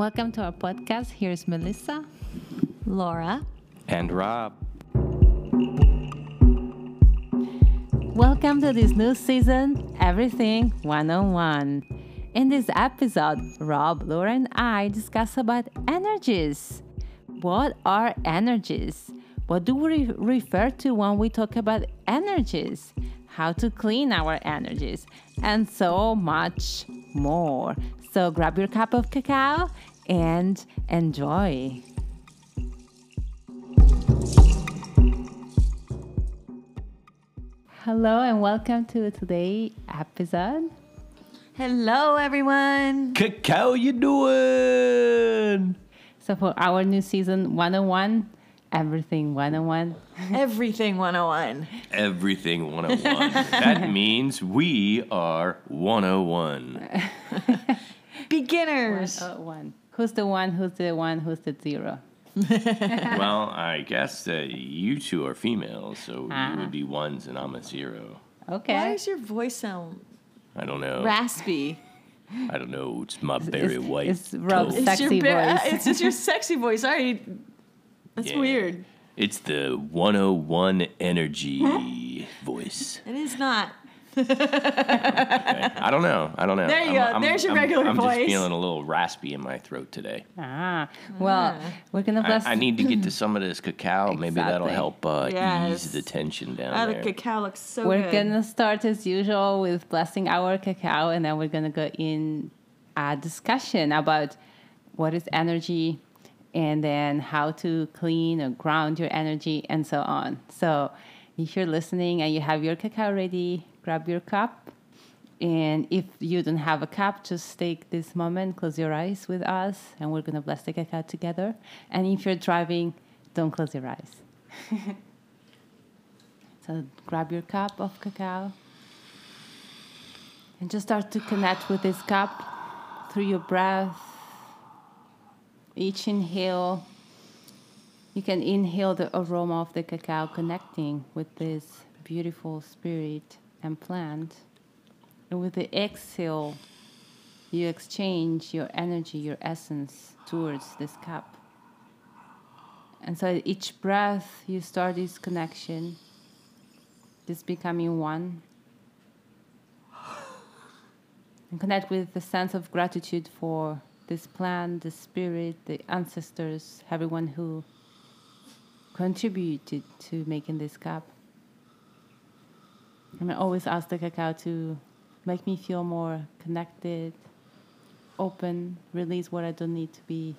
Welcome to our podcast. Here's Melissa. Laura. And Rob. Welcome to this new season, Everything One on One. In this episode, Rob, Laura, and I discuss about energies. What are energies? What do we refer to when we talk about energies? How to clean our energies, and so much more. So grab your cup of cacao and enjoy. Hello and welcome to today's episode. Hello, everyone. Cacao, you doing? So for our new season 101, everything 101. Everything 101. Everything 101. that means we are 101. Beginners. Uh, one. Who's the one? Who's the one? Who's the zero? well, I guess that you two are females, so Ah. you would be ones and I'm a zero. Okay. Why does your voice sound I don't know. raspy? I don't know. It's my Barry It's- White. it's Rob's tone. Sexy your ba- voice. It's just your sexy voice. Sorry. That's Yeah. weird. It's the 101 energy voice. It is not. Okay. I don't know. I don't know. There you go. There's your regular voice. I'm just feeling a little raspy in my throat today. Ah, well, we're gonna bless. I, I need to get to some of this cacao. Maybe that'll help uh, Yes. ease the tension down Oh, there. the cacao looks so we're good. gonna start as usual with blessing our cacao, and then we're gonna go in a discussion about what is energy, and then how to clean or ground your energy, and so on. So, if you're listening and you have your cacao ready, grab your cup. And if you don't have a cup, just take this moment, close your eyes with us, and we're gonna bless the cacao together. And if you're driving, don't close your eyes. So grab your cup of cacao and just start to connect with this cup through your breath. Each inhale, you can inhale the aroma of the cacao connecting with this beautiful spirit and plant. And with the exhale, you exchange your energy, your essence towards this cup. And so each breath, you start this connection, this becoming one. And connect with the sense of gratitude for this plant, the spirit, the ancestors, everyone who contributed to making this cup. And I always ask the cacao to make me feel more connected, open, release what I don't need to be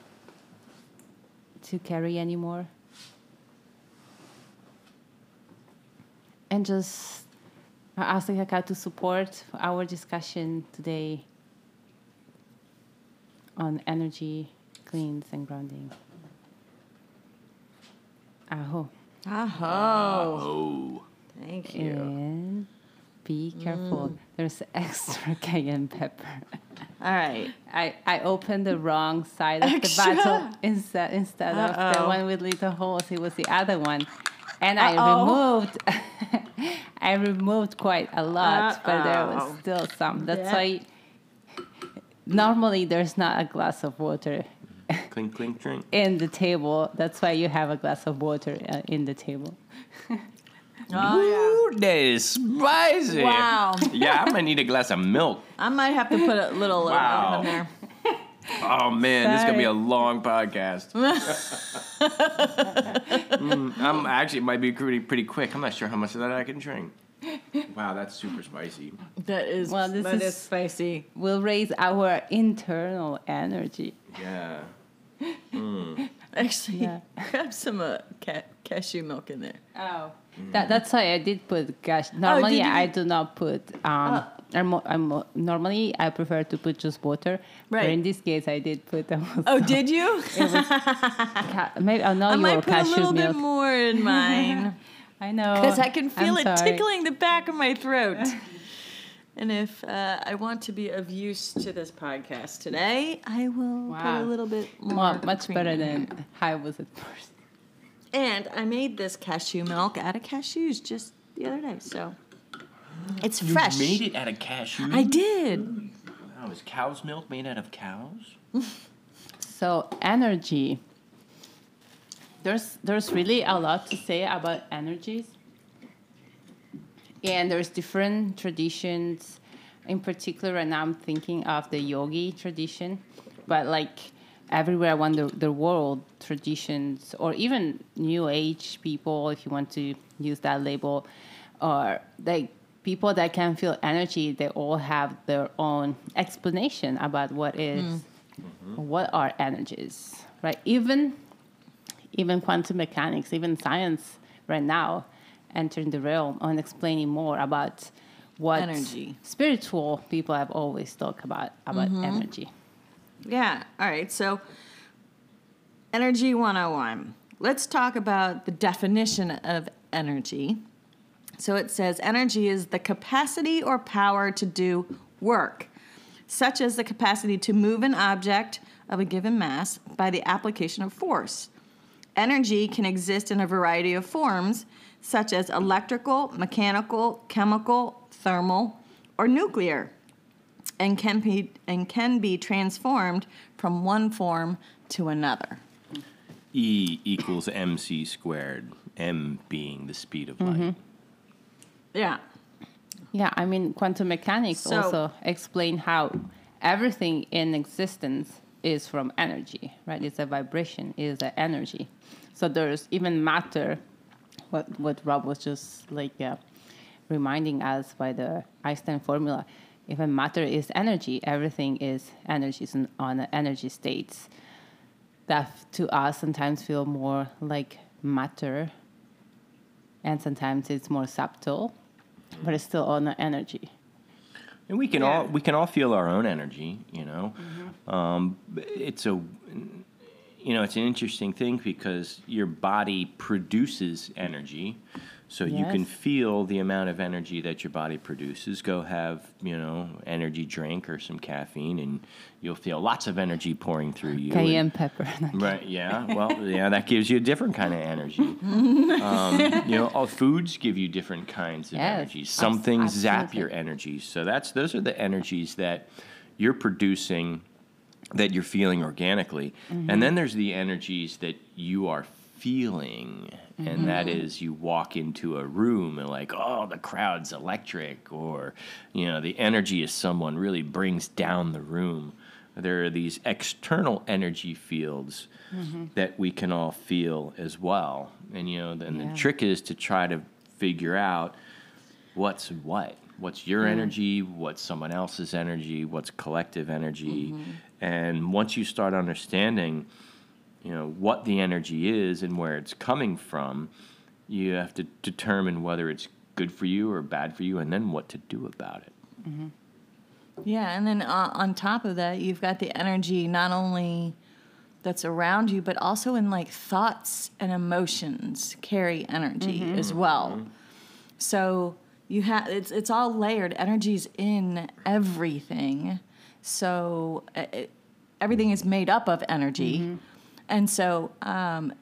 to carry anymore. And just I ask the cacao to support our discussion today on energy, cleans, and grounding. Aho. Aho. Oh. Thank you. And be mm. careful. There's extra cayenne pepper. All right. I, I opened the wrong side of Extra? the bottle instead instead of the one with little holes. It was the other one, and I Uh-oh. removed I removed quite a lot, but there was still some. That's Yeah. why normally there's not a glass of water Clink, clink, drink. in the table. That's why you have a glass of water uh, in the table. Oh, Ooh, that is spicy. Wow. Yeah, I might need a glass of milk. I might have to put a little uh, Wow. in there. Oh man, this is gonna be a long podcast. Mm, I'm actually it might be pretty pretty quick. I'm not sure how much of that I can drink. Wow, that's super spicy. That is, Well, this that is- is spicy. We'll raise our internal energy. Yeah. Actually, Yeah. grab some uh, ca- cashew milk in there. Oh, that, that's why I did put cash. Normally, did you? I do not put. Um, I'm, I'm, normally, I prefer to put just water. But Right. in this case, I did put. almost Oh, did you? ca- maybe I'll know I might put a little milk. bit more in mine I know. because I can feel I'm it sorry. tickling the back of my throat. And if uh, I want to be of use to this podcast today, I will put a little bit more. Well, much cream better in than how I was at first. And I made this cashew milk out of cashews just the other day, so it's You fresh. You made it out of cashew. I did. Wow, is cow's milk made out of cows? So energy. There's there's really a lot to say about energies. And there's different traditions. In particular, right now I'm thinking of the yogi tradition, but like everywhere around the, the world, traditions or even new age people, if you want to use that label, or like people that can feel energy, they all have their own explanation about what is, hmm. mm-hmm. what are energies, right? Even even quantum mechanics, even science right now entering the realm on explaining more about what Energy. spiritual people have always talked about about mm-hmm. energy. Yeah. All right. So, Energy 101. Let's talk about the definition of energy. So, it says energy is the capacity or power to do work, such as the capacity to move an object of a given mass by the application of force. Energy can exist in a variety of forms, such as electrical, mechanical, chemical, thermal, or nuclear and can be and can be transformed from one form to another. E equals mc squared. M being the speed of light. Mm-hmm. Yeah. Yeah, I mean, quantum mechanics So- also explain how everything in existence is from energy, right? It's a vibration, it is an energy. So there's even matter, what what Rob was just like uh, reminding us by the Einstein formula. Even matter is energy. Everything is energies on, on energy states that to us sometimes feel more like matter, and sometimes it's more subtle, but it's still on the energy. And we can Yeah. all we can all feel our own energy, you know. Um, it's a you know it's an interesting thing because your body produces energy, so you can feel the amount of energy that your body produces. Go have you know energy drink or some caffeine, and you'll feel lots of energy pouring through you. and- Cayenne pepper. Right. Yeah. Well, yeah, that gives you a different kind of energy. um, you know, all foods give you different kinds of Yes, energies. Some things zap your energies. So that's those are the energies that you're producing, that you're feeling organically, Mm-hmm. and then there's the energies that you are feeling. And that Mm-hmm. is, you walk into a room and like, oh, the crowd's electric, or you know, the energy of someone really brings down the room. There are these external energy fields Mm-hmm. that we can all feel as well. And you know, then Yeah. the trick is to try to figure out what's what. What's your Mm. energy? What's someone else's energy? What's collective energy? Mm-hmm. And once you start understanding, you know, what the energy is and where it's coming from, you have to determine whether it's good for you or bad for you, and then what to do about it. Yeah, and then uh, on top of that, you've got the energy not only that's around you, but also in like thoughts and emotions carry energy as well. So you have it's it's all layered. Energy's in everything. So it, everything is made up of energy, and so um,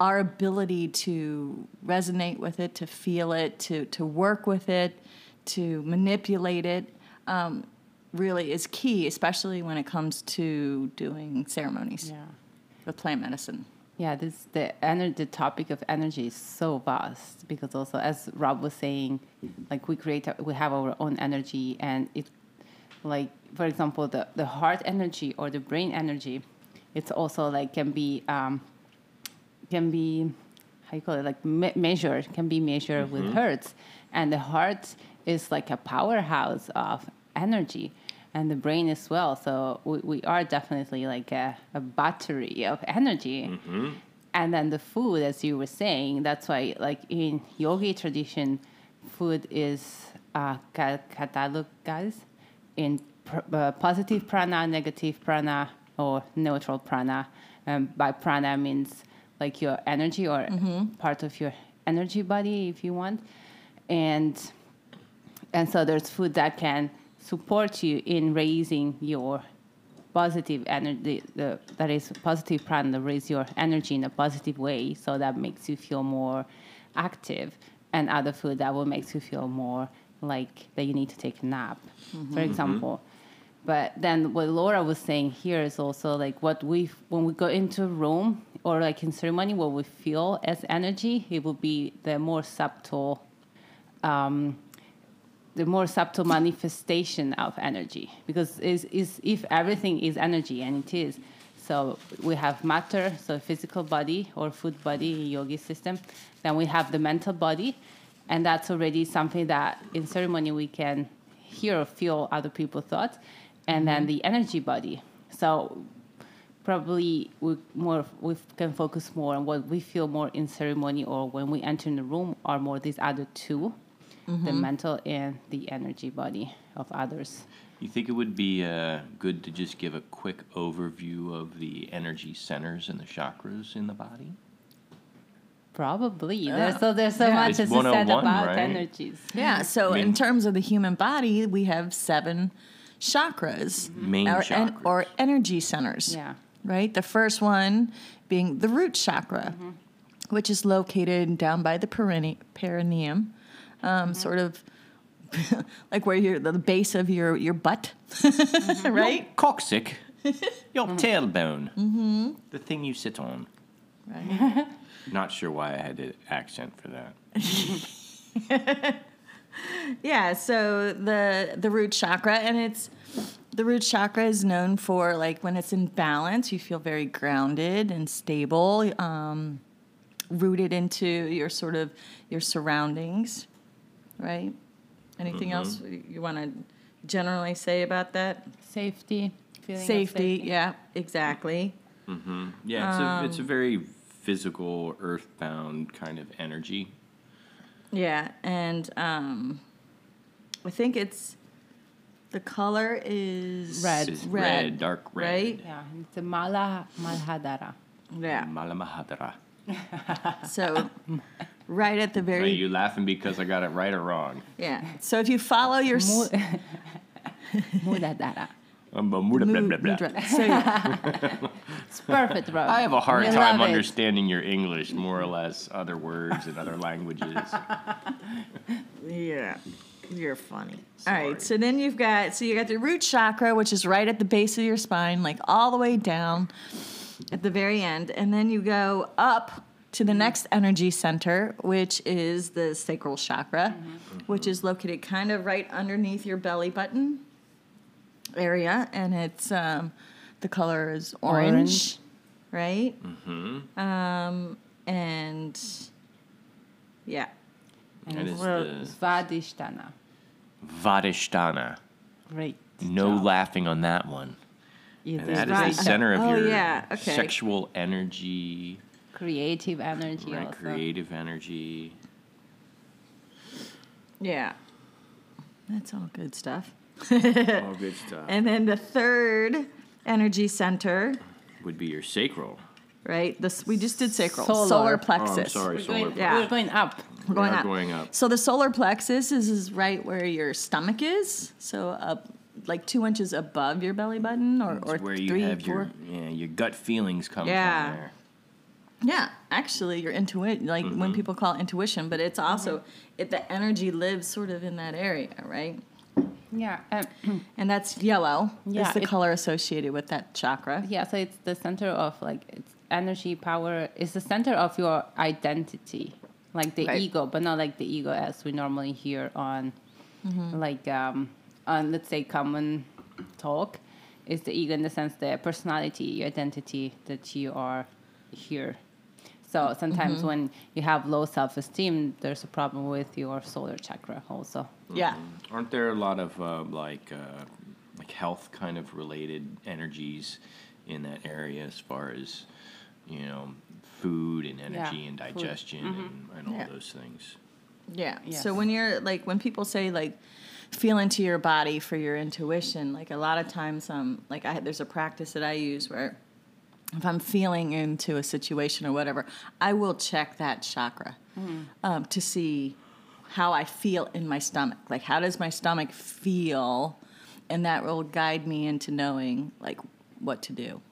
our ability to resonate with it, to feel it, to to work with it, to manipulate it, um, really is key, especially when it comes to doing ceremonies Yeah. with plant medicine. Yeah, this the ener- the topic of energy is so vast because also as Rob was saying, like we create we have our own energy and it like for example the the heart energy or the brain energy, it's also like can be um, can be how you call it like me- measured can be measured with hertz. And the heart is like a powerhouse of energy and the brain as well. So we, we are definitely like a, a battery of energy. And then the food as you were saying that's why like in yogi tradition food is uh, ca- catalogized in pr- uh, positive prana negative prana or neutral prana. Um, by prana means like your energy or part of your energy body if you want. And and so there's food that can support you in raising your positive energy the, that is positive prana raise your energy in a positive way so that makes you feel more active and other food that will make you feel more like that you need to take a nap for example. But then what Laura was saying here is also like what we when we go into a room or like in ceremony, what we feel as energy, it will be the more subtle, um, the more subtle manifestation of energy. Because is is if everything is energy, and it is. So we have matter, so physical body or food body, in yogi system. Then we have the mental body, and that's already something that in ceremony we can hear or feel other people's thoughts, and then mm-hmm. the energy body. So probably we more we can focus more on what we feel more in ceremony or when we enter in the room are more these other 2 the mm-hmm. mental and the energy body of others. You think it would be uh, good to just give a quick overview of the energy centers and the chakras in the body? Probably. There's so there's so Yeah. much It's as you said about oh right? energies. Yeah. So I mean- in terms of the human body, we have seven chakras, mm-hmm. Main or, chakras. en- or energy centers. Yeah. Right. The first one being the root chakra, mm-hmm. which is located down by the perine- perineum, um, sort of like where you're the base of your your butt, right? Coccyx, your tailbone, mm-hmm. the thing you sit on. Right. Not sure why I had an accent for that. Yeah, so the the root chakra and it's the root chakra is known for like when it's in balance, you feel very grounded and stable, um, rooted into your sort of your surroundings, right? Anything else you want to generally say about that? Safety. feeling of Safety, yeah, exactly. hmm Yeah, it's, a, it's a very physical, earthbound kind of energy. Yeah, and um, I think it's the color is Red. It's Red, red, dark red. right? Yeah, it's a mala malhadara. Yeah. Malamahadra. So right at the very. Are very you laughing because I got it right or wrong? yeah. So if you follow your s- Muladhara. Um, blah, blah, blah, blah, blah. mudra- so you- It's perfect, bro. I have a hard We time understanding your English, more or less, other words in other languages. yeah, you're funny. All Sorry. right. So then you've got so you got the root chakra, which is right at the base of your spine, like all the way down at the very end, and then you go up to the next energy center, which is the sacral chakra, which is located kind of right underneath your belly button area, and it's um, the color is orange, Orange. right? Um, and yeah, And That it's is the Svadhisthana. Vadishtana. Great. No job. laughing on that one. You And that is right. the center of Oh, your yeah, okay. sexual energy, creative energy right? also. creative energy. yeah. That's all good stuff. All good stuff. And then the third energy center, Would be your sacral. right? This we just did sacral, Solar. solar, Oh, plexus. Oh, I'm sorry, We're solar going, plexus. Yeah. we're going up. We're going We are up. going up. So the solar plexus is, is right where your stomach is. So up like two inches above your belly button, or, or where you three, have four. your yeah your gut feelings come Yeah. from there. Yeah, actually, your intuition, like Mm-hmm. when people call it intuition, but it's also it the energy lives sort of in that area, right? Yeah. Um, And that's yellow. Yeah, is the it- color associated with that chakra. yeah. So it's the center of like it's energy, power. It's the center of your identity, like the Right. ego, but not like the ego as we normally hear on, Mm-hmm. like um, on let's say common talk. Is the ego in the sense the personality, your identity that you are here. So sometimes Mm-hmm. when you have low self-esteem, there's a problem with your solar chakra also. Yeah. Aren't there a lot of uh, like uh, like health kind of related energies in that area as far as you know food and energy Yeah, and food. digestion and, and all Yeah. those things? Yeah. Yes. So when you're like when people say like feel into your body for your intuition, like a lot of times um like I there's a practice that I use where if I'm feeling into a situation or whatever, I will check that chakra um, to see how I feel in my stomach. Like how does my stomach feel, and that will guide me into knowing like what to do.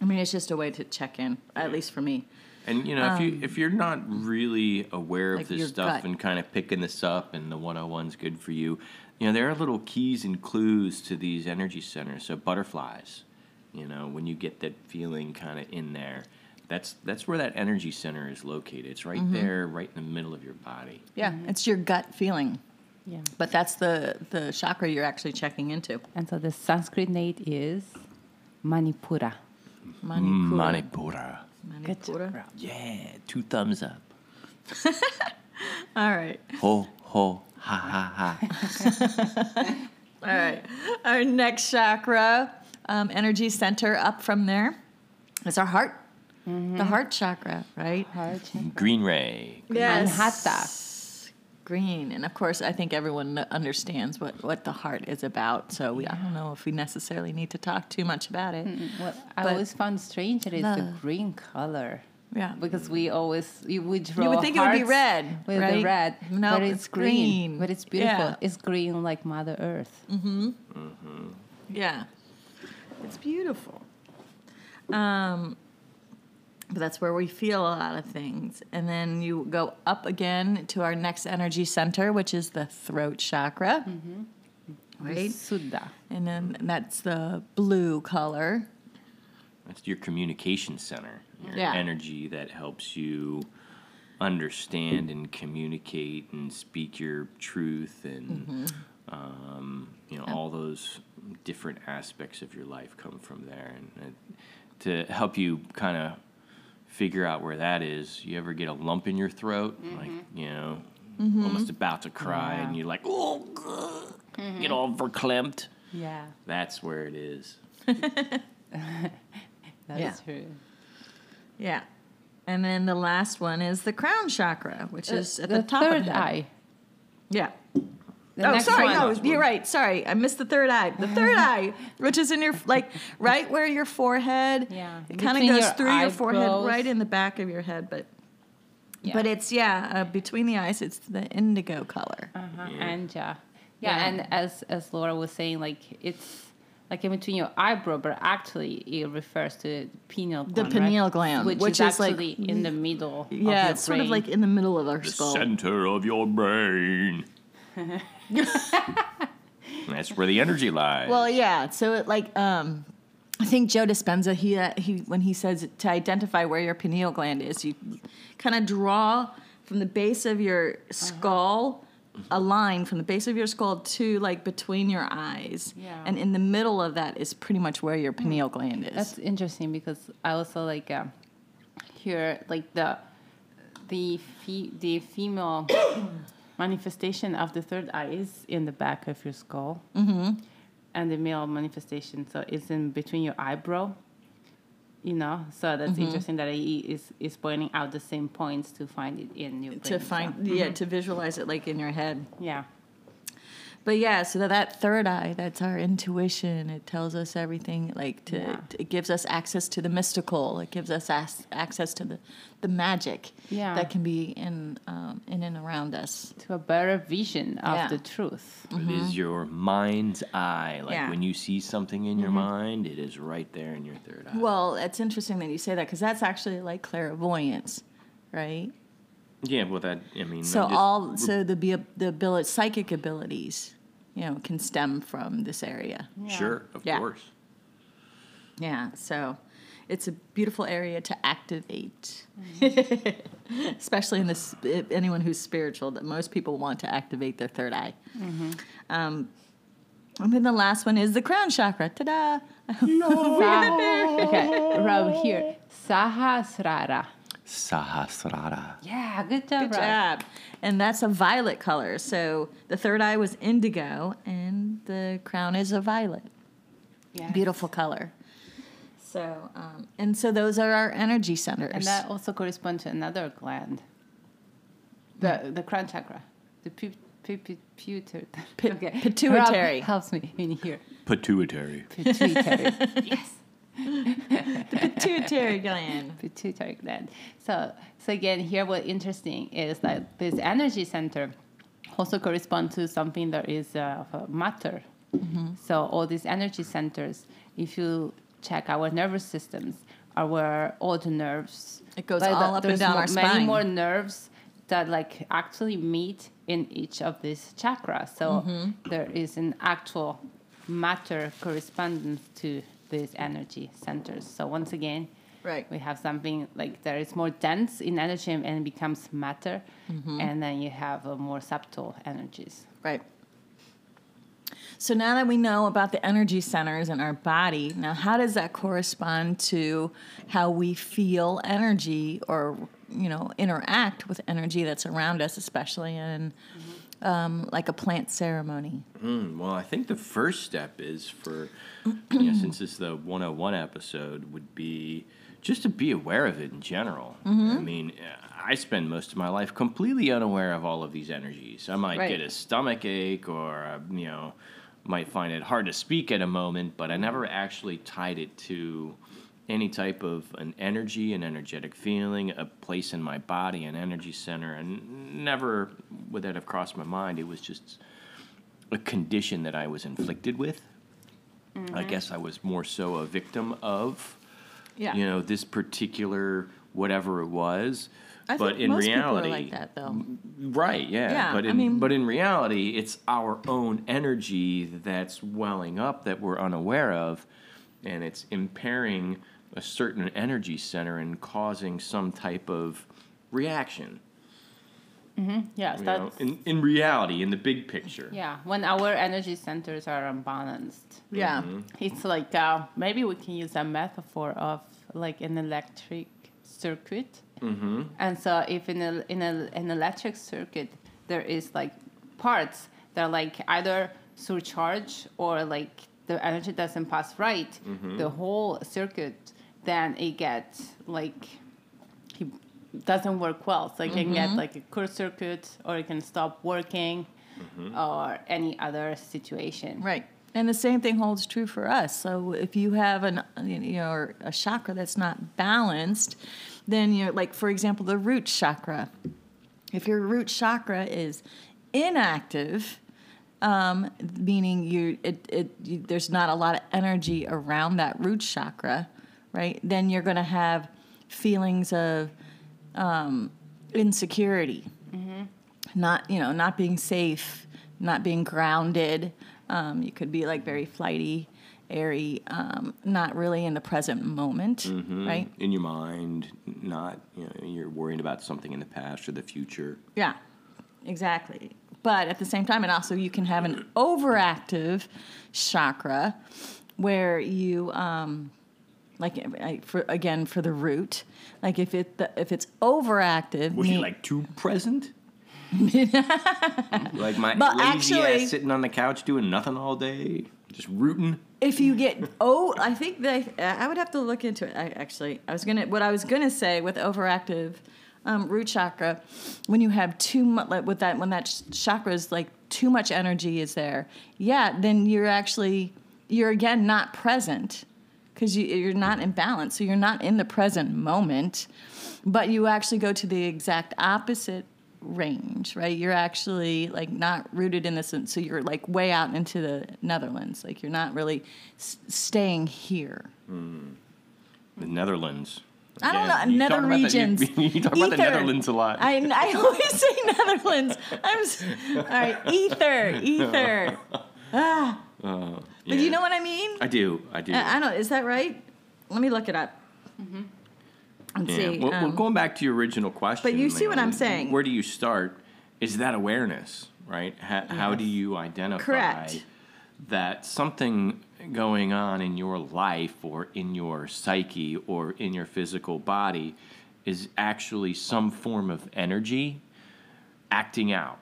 I mean, it's just a way to check in, at least for me. And you know, if you if you're not really aware of Like this stuff gut. and kind of picking this up, and the 101's good for you, you know, there are little keys and clues to these energy centers. So butterflies, you know, when you get that feeling kind of in there, that's that's where that energy center is located. It's right Mm-hmm. there, right in the middle of your body. Yeah, it's your gut feeling. Yeah. But that's the the chakra you're actually checking into. And so the Sanskrit name is Manipura. Manipura. Manipura. Manipura. Yeah, two thumbs up. All right. Ho ho ha ha ha. All right. Our next chakra, um, energy center up from there, is our heart. The heart chakra, right? Heart chakra. Green ray. Yes. Green. And of course, I think everyone understands what, what the heart is about. So we, I don't know if we necessarily need to talk too much about it. What I always found strange that it's the No. green color. Yeah. Because we always you would draw You would think it would be red, with right? the red, No, but it's it's, green. green. But it's beautiful. Yeah. It's green like Mother Earth. Mm-hmm. Mm-hmm. Yeah. It's beautiful. Um, but that's where we feel a lot of things. And then you go up again to our next energy center, which is the throat chakra. Right? Suddha. And then that's the blue color. That's your communication center, your Yeah. energy that helps you understand and communicate and speak your truth and um, you know all those different aspects of your life come from there and uh, to help you kind of figure out where that is you ever get a lump in your throat mm-hmm. like you know mm-hmm. almost about to cry and you're like oh God," mm-hmm. get all verklempt Yeah, that's where it is that's Yeah. true. Yeah. And then the last one is the crown chakra, which uh, uh, is at the, the top third of the head. eye. Yeah. The oh, next sorry. one. No, you're right. Sorry, I missed the third eye. The third eye, which is in your like right where your forehead. Yeah. It kind of goes your through your forehead, eyebrows. right in the back of your head, but Yeah. but it's yeah uh, between the eyes. It's the indigo color. Uh-huh. Yeah. And yeah. yeah, Yeah. and as as Laura was saying, like it's like in between your eyebrow, but actually it refers to the pineal The gland, right? pineal gland, which, which is, is, like- actually in the middle. of Yeah, your it's sort of like in the middle of our the skull. center of your brain. That's where the energy lies. Well, yeah. So it like um, I think Joe Dispenza he uh, he when he says to identify where your pineal gland is, you kind of draw from the base of your skull a line from the base of your skull to like between your eyes, Yeah. and in the middle of that is pretty much where your pineal gland is. That's interesting because I also like uh, hear like the the fe- the female manifestation of the third eye is in the back of your skull, mm-hmm. and the male manifestation so it's in between your eyebrow. You know, so that's Mm-hmm. interesting that he is is pointing out the same points to find it in your brain. to so- find yeah to visualize it like in your head yeah. But yeah, so that, that third eye, that's our intuition. It tells us everything. Like to, Yeah. it gives us access to the mystical. It gives us as, access to the, the magic Yeah. that can be in um, in and around us. to a better vision of Yeah. the truth. It is your mind's eye. Like Yeah. when you see something in your mind, it is right there in your third eye. Well, it's interesting that you say that because that's actually like clairvoyance, right? Yeah, well, that, I mean, So just- all so the be the ability, psychic abilities, you know, can stem from this area. Sure, of Yeah. course. Yeah, so it's a beautiful area to activate, especially in this anyone who's spiritual. That most people want to activate their third eye. Um, and then the last one is the crown chakra. Ta-da! No. Okay, Rob here. Sahasrara. Sahasrara. Yeah, good job, Good Rob. job. And that's a violet color. So the third eye was indigo, and the crown is a violet. Yes. Beautiful color. So, um, and so those are our energy centers. And that also corresponds to another gland. The the crown chakra. The pu- pu- pu- puter- Pi- pituitary. Rob helps me in here. Pituitary. Pituitary. yes. Pituitary gland. Pituitary gland. So so again here what interesting is that this energy center also corresponds to something that is uh, of matter. Mm-hmm. So all these energy centers, if you check our nervous systems, are where all the nerves. It goes like, all up and down mo- our Many more nerves that like actually meet in each of these chakras. So Mm-hmm. there is an actual matter correspondence to these energy centers. So once again, Right. we have something like there is more dense in energy and it becomes matter, Mm-hmm. and then you have uh, more subtle energies. Right. So now that we know about the energy centers in our body, now how does that correspond to how we feel energy or you know interact with energy that's around us, especially in um, like a plant ceremony? Mm, well, I think the first step is for, you know, since it's the 101 episode, would be just to be aware of it in general. I mean, I spend most of my life completely unaware of all of these energies. I might Right. get a stomach ache or, uh, you know, might find it hard to speak at a moment, but I never actually tied it to any type of an energy, an energetic feeling, a place in my body, an energy center, and never would that have crossed my mind. It was just a condition that I was inflicted with. I mm-hmm. guess I was more so a victim of, Yeah. you know, this particular whatever it was. I but in reality, like that though. Right, yeah. Yeah, but I in mean- but in reality, it's our own energy that's welling up that we're unaware of, and it's impairing a certain energy center and causing some type of reaction. Yes, You know, in in reality, in the big picture. yeah. When our energy centers are unbalanced, Yeah. it's like uh, maybe we can use a metaphor of like an electric circuit. Mm-hmm. And so, if in a in a, an electric circuit there is like parts that are like either surcharge or like the energy doesn't pass right, the whole circuit then it gets like it doesn't work well. So it can get like a circuit or it can stop working or any other situation. Right. And the same thing holds true for us. So if you have an you know a chakra that's not balanced, then you're like for example the root chakra. If your root chakra is inactive, um, meaning you it, it you, there's not a lot of energy around that root chakra, right? Then you're going to have feelings of um, insecurity, not you know not being safe, not being grounded. Um, you could be like very flighty, airy, um, not really in the present moment, right? In your mind, not you know, you're worrying about something in the past or the future. Yeah, exactly. But at the same time, and also you can have an overactive chakra where you, um, like, like for again for the root, like if it if it's overactive, Was he like too present? like my But lazy actually- ass sitting on the couch doing nothing all day, just rooting. if you get oh i think that i would have to look into it I, actually i was gonna what i was gonna say with overactive um, root chakra when you have too much like with that when that ch- chakra is like too much energy is there yeah then you're actually you're again not present because you, you're not in balance so you're not in the present moment but you actually go to the exact opposite range right you're actually like not rooted in this so you're like way out into the netherlands like you're not really s- staying here The Netherlands. I don't Again, know, nether about the- regions. you, you talk about the Netherlands a lot. I, I always say Netherlands. I'm all right. Ether, ether. Ah, but Yeah. you know what I mean? I do. I do. I, I don't. Is that right? Let me look it up. And Yeah. see. Well, well, um, going back to your original question. but you see what I'm saying. Where do you start? Is that awareness, right? How, how do you identify Correct. that something going on in your life or in your psyche or in your physical body is actually some form of energy acting out?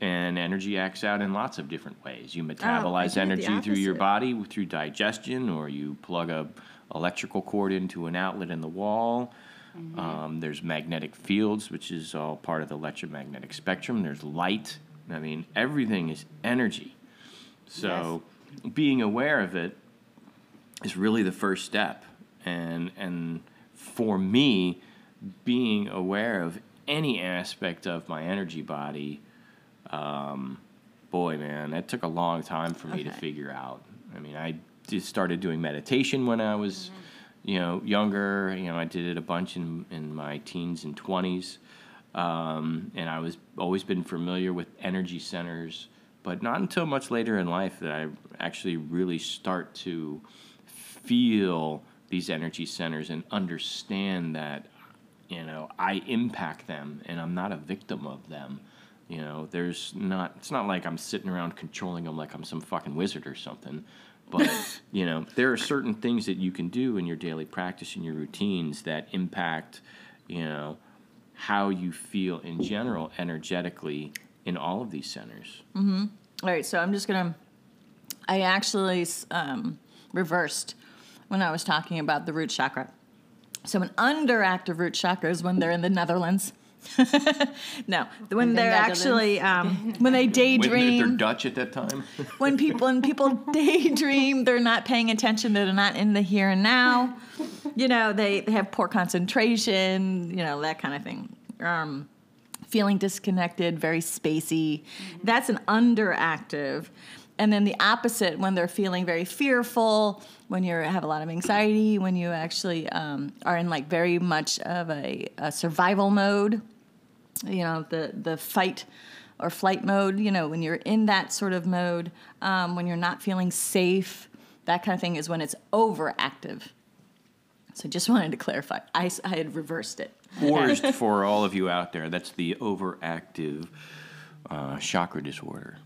And energy acts out in lots of different ways. You metabolize do it the energy through your body through digestion, or you plug a electrical cord into an outlet in the wall. Um, there's magnetic fields, which is all part of the electromagnetic spectrum. There's light. I mean, everything is energy. So, being aware of it is really the first step. And and for me, being aware of any aspect of my energy body, um, boy, man, that took a long time for me to figure out. I mean, I just started doing meditation when I was, you know, younger, you know, I did it a bunch in, in my teens and 20s. Um, and I was always been familiar with energy centers, but not until much later in life that I actually really start to feel these energy centers and understand that, you know, I impact them and I'm not a victim of them. You know, there's not, it's not like I'm sitting around controlling them like I'm some fucking wizard or something. But, you know, there are certain things that you can do in your daily practice and your routines that impact, you know, how you feel in general energetically in all of these centers. Mhm. All right, so I'm just gonna. I actually um, reversed when I was talking about the root chakra. So an underactive root chakra is when they're in the Netherlands. no, when they're actually um, when they Wait, they're. Dutch at that time? when people when people daydream, they're not paying attention. They're not in the here and now. You know, they, they have poor concentration. You know that kind of thing. Um, feeling disconnected, very spacey. That's an underactive. And then the opposite, when they're feeling very fearful, when you have a lot of anxiety, when you actually um, are in like very much of a, a survival mode, you know, the the fight or flight mode. You know, when you're in that sort of mode, um, when you're not feeling safe, that kind of thing is when it's overactive. So just wanted to clarify. i, I had reversed it. Or is for all of you out there, that's the overactive uh, chakra disorder.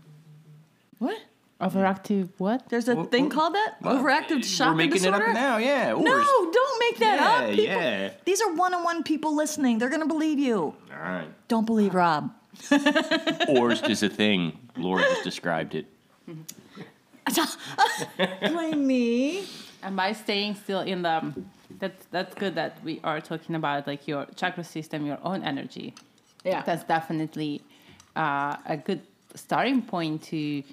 What? Overactive what? There's a Well, thing well, called that? Well, Overactive chakra We're making disorder? it up now, yeah. Or No, is- don't make that Yeah, up. People, yeah. These are one-on-one people listening. They're going to believe you. All right. Don't believe Rob. Ors is a thing. Laura just described it. Blame me. And by staying still in the, that's that's good that we are talking about like your chakra system, your own energy. Yeah. That's definitely uh, a good starting point to,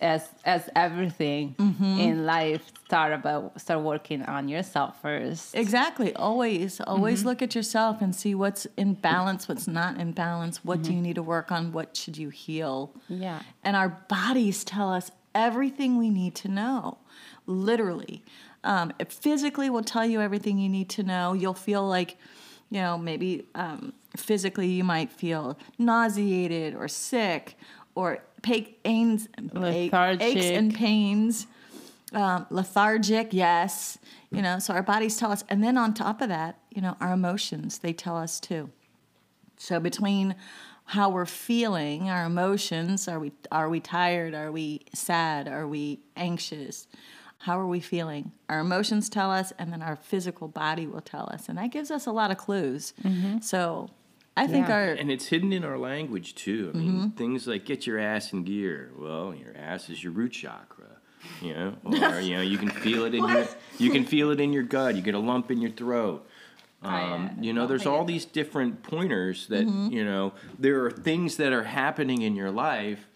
as as everything Mm-hmm. in life, start about start working on yourself first. Exactly. Always, always Mm-hmm. look at yourself and see what's in balance, what's not in balance. What do you need to work on? What should you heal? Yeah. And our bodies tell us everything we need to know, literally. Um, it physically will tell you everything you need to know. You'll feel like, you know, maybe um, physically you might feel nauseated or sick or pa- aches, aches and pains um, lethargic, yes. You know, so our bodies tell us. And then on top of that, you know, our emotions, they tell us too. So between how we're feeling, our emotions, are we are we tired? Are we sad? Are we anxious? How are we feeling? Our emotions tell us, and then our physical body will tell us, and that gives us a lot of clues. So I think Yeah. our And it's hidden in our language too. I mean, mm-hmm. things like get your ass in gear. Well, your ass is your root chakra. You know, or you know, you can feel it in your you can feel it in your gut. You get a lump in your throat. Uh, um, yeah. you know, there's all these different pointers that mm-hmm. you know. There are things that are happening in your life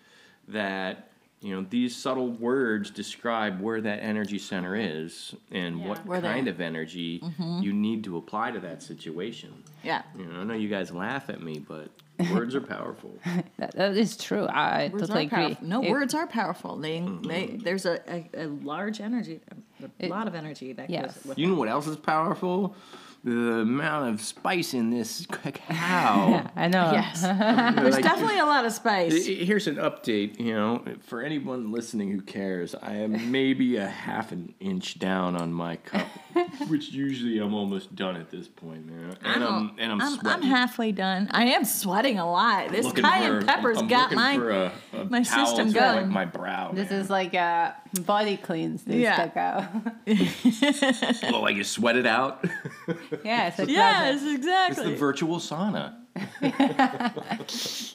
that you know these subtle words describe where that energy center is and Yeah. what Where kind of energy mm-hmm. you need to apply to that situation. yeah. You know, I know you guys laugh at me, but words are powerful. That, that is true. I Words totally agree. powerful. No, If- words are powerful. They, mm-hmm. they there's a, a, a large energy, a, a It- lot of energy that yes. goes with You know what else is powerful? The amount of spice in this cacao. I know. Yes. There's Like, definitely a lot of spice. Here's an update. You know, for anyone listening who cares, I am maybe a half an inch down on my cup, which usually I'm almost done at this point, man. And I'm and I'm, I'm, I'm halfway done. I am sweating a lot. This Looking cayenne for- pepper's I'm got my for a, a my system to going. wipe my brow. This man. is like a body cleanse. This Yeah. cacao. well, like you sweat it out. Yeah, it's Yes, exactly. it's the virtual sauna.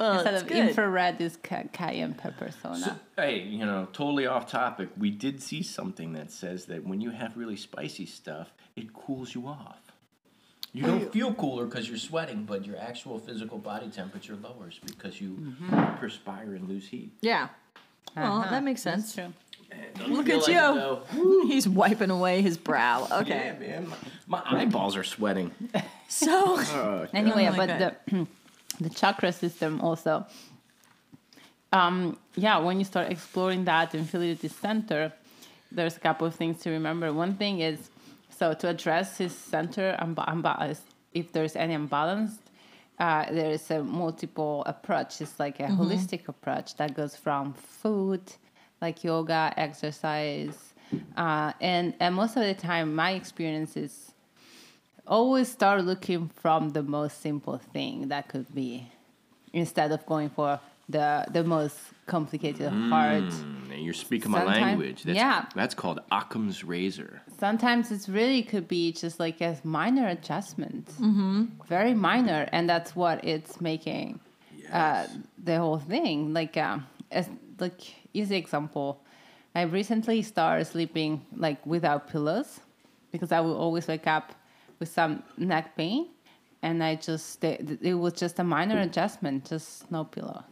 Well, Instead of good. infrared is ca- cayenne pepper sauna. So, hey, you know, totally off topic. We did see something that says that when you have really spicy stuff, it cools you off. You don't feel cooler because you're sweating, but your actual physical body temperature lowers because you perspire and lose heat. Yeah. Well, Uh-huh. that makes That's sense. true. Doesn't Look at like you. He's wiping away his brow. Yeah, Okay. man, my, my eyeballs are sweating. So Oh, Anyway, my but God. the the chakra system also. Um, yeah, when you start exploring that and feel it at the center, there's a couple of things to remember. One thing is So to address his center unba- unbalance, if there's any imbalance, uh, there is a multiple approach. It's like a holistic approach that goes from food, like yoga, exercise, uh, and and most of the time, my experience is always start looking from the most simple thing that could be, instead of going for the the most complicated, hard. Mm, you're speaking my language. That's, yeah. That's called Occam's razor. sometimes it's really could be just like a minor adjustment mm-hmm. very minor and that's what it's making uh, the whole thing like um, as like easy example i recently started sleeping like without pillows because i will always wake up with some neck pain and i just it, it was just a minor adjustment just no pillow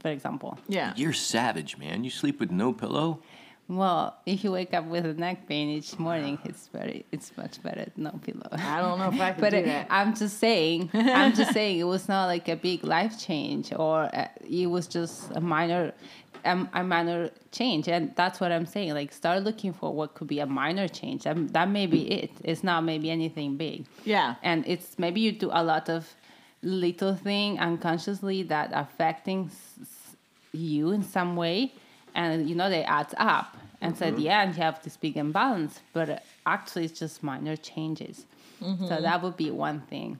for example Yeah. You're savage, man. You sleep with no pillow? well if you wake up with a neck pain each morning it's very it's much better no pillow I don't know if I can but do that. I'm just saying, I'm just saying, it was not like a big life change, or uh, it was just a minor, um, a minor change, and that's what I'm saying. Like, start looking for what could be a minor change. Um, that may be it. It's not maybe anything big. Yeah. and it's maybe you do a lot of little thing unconsciously that affecting you in some way, and you know they add up. And so at the end, you have this big imbalance, but uh, actually, it's just minor changes. So that would be one thing.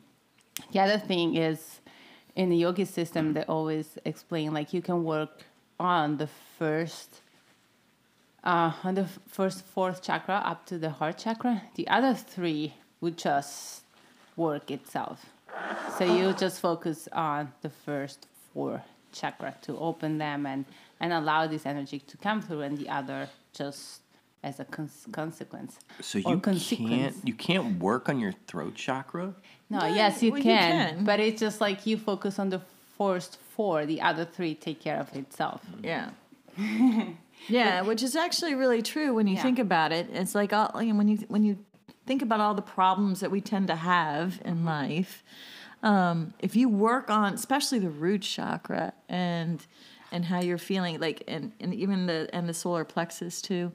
The other thing is in the yogi system, they always explain like you can work on the first, uh, on the first fourth chakra up to the heart chakra. The other three would just work itself. So you just focus on the first four chakra to open them and, and allow this energy to come through, and the other just as a cons- consequence. So you consequence. can't you can't work on your throat chakra? No, No, yes, you well, you can, can. But it's just like you focus on the first the other three take care of itself. Yeah. yeah, which is actually really true when you Yeah. think about it. It's like all, you know, when you when you think about all the problems that we tend to have in life. Um, if you work on, especially the root chakra and and how you're feeling, like and, and even the and the solar plexus too.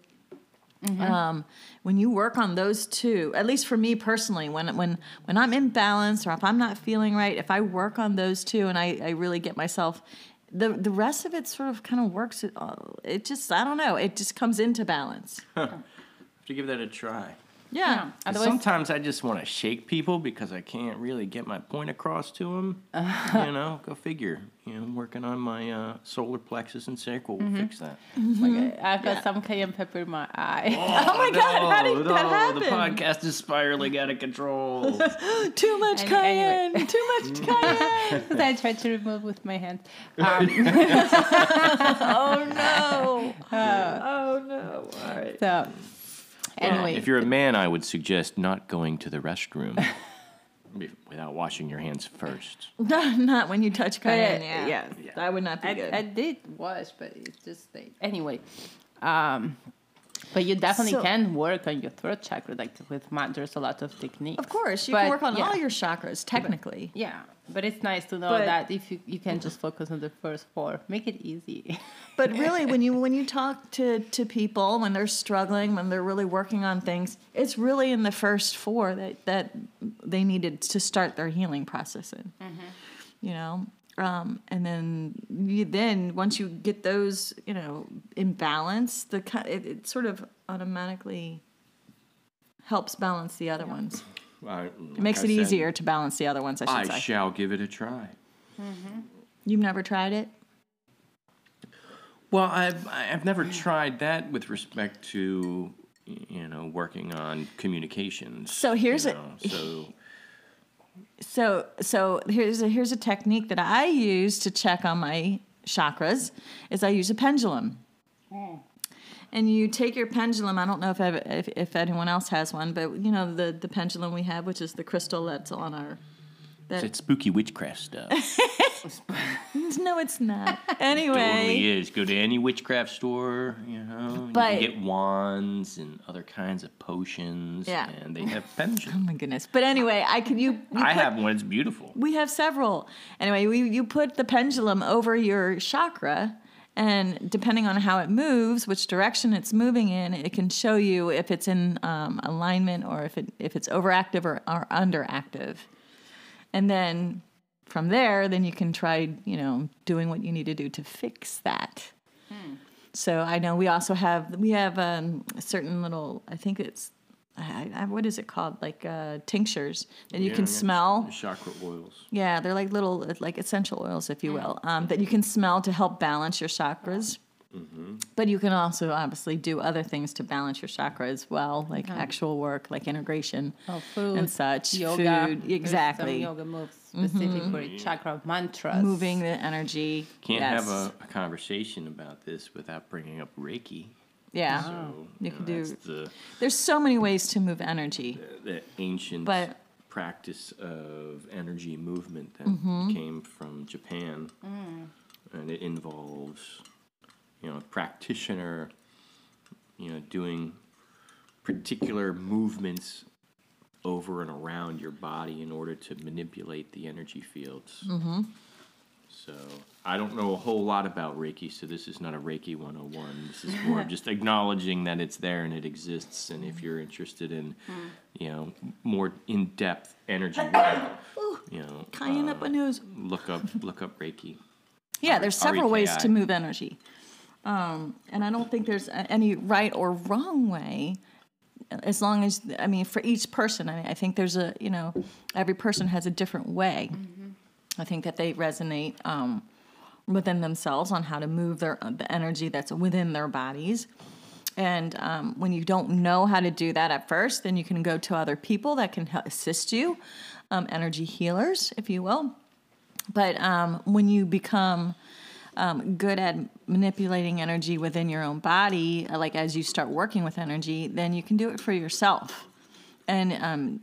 Um, when you work on those two, at least for me personally, when when when I'm in balance or if I'm not feeling right, if I work on those two and I, I really get myself, the the rest of it sort of kind of works. It, uh, it just I don't know. It just comes into balance. have to give that a try. Yeah. 'Cause Otherwise, Sometimes I just want to shake people because I can't really get my point across to them. you know, go figure. You know, working on my uh, solar plexus and sacral will fix that. like, I've got some cayenne pepper in my eye. Oh my God, how did that happen? The podcast is spiraling out of control. Too much Any- cayenne. anyway. Too much cayenne. Because I tried to remove with my hand. Um, oh no. oh no. All right. so, anyway, if you're a man, I would suggest not going to the restroom without washing your hands first. Not, not when you touch cayenne. yeah. yeah. Yeah. That would not be I, good. I did wash, but it just stayed. Anyway, um, but you definitely So- can work on your throat chakra. Like with mat, there's a lot of techniques. of course, you But, can work on yeah. all your chakras technically. Yeah, but it's nice to know But- that if you, you can just focus on the first four, make it easy. But really, when you when you talk to to people when they're struggling, when they're really working on things, it's really in the first four that that they needed to start their healing process in. You know, um, and then you then once you get those, you know, in balance, the it, it sort of automatically helps balance the other ones. It makes it easier to balance the other ones. I should I say. shall give it a try. Mm-hmm. You've never tried it. Well, I've I've never tried that with respect to you know working on communications. So here's you a- know, so So so here's a here's a technique that I use to check on my chakras is I use a pendulum. Mm. And you take your pendulum. I don't know if, if if anyone else has one, but you know the the pendulum we have, which is the crystal that's on our. That, it's spooky witchcraft stuff. no, it's not. Anyway. totally Anyway, is. Go to any witchcraft store, you know, But- you can get wands and other kinds of potions. Yeah. and they have pendulums. oh my goodness. But anyway, I can you. you I put- have one. It's beautiful. We have several. Anyway, we, you put the pendulum over your chakra, And depending on how it moves, which direction it's moving in, it can show you if it's in um, alignment or if it if it's overactive or, or underactive. And then from there, then you can try, you know, doing what you need to do to fix that. So I know we also have we have um, a certain little I think it's I, I, what is it called like uh, tinctures that you Yeah, can yeah. smell. Chakra oils. Yeah, they're like little like essential oils, if you will, um, that you can smell to help balance your chakras. But you can also obviously do other things to balance your chakra as well, like actual work, like integration Oh, food and such. yoga. Food, exactly. Some yoga moves specific for chakra mantras. Moving the energy. Can't yes. have a, a conversation about this without bringing up Reiki. Yeah. So You know, can do- the, There's so many ways to move energy. the ancient But- practice of energy movement that Mm-hmm. came from Japan, and it involves you know a practitioner, you know, doing particular movements over and around your body in order to manipulate the energy fields. Mm-hmm. So I don't know a whole lot about Reiki, so this is not a Reiki 101. This is more just acknowledging that it's there and it exists. And if you're interested in, you know, more in-depth energy work, you know, Cayenne uh, up my nose. look up look up Reiki. Yeah, there's several ways to move energy. Um, and I don't think there's any right or wrong way, as long as, I mean, for each person, I, mean, I think there's a, you know, every person has a different way. I think that they resonate um, within themselves on how to move their the energy that's within their bodies. And um, when you don't know how to do that at first, then you can go to other people that can assist you, um, energy healers, if you will. But um, when you become um, good at manipulating energy within your own body, uh, like as you start working with energy, then you can do it for yourself. And um,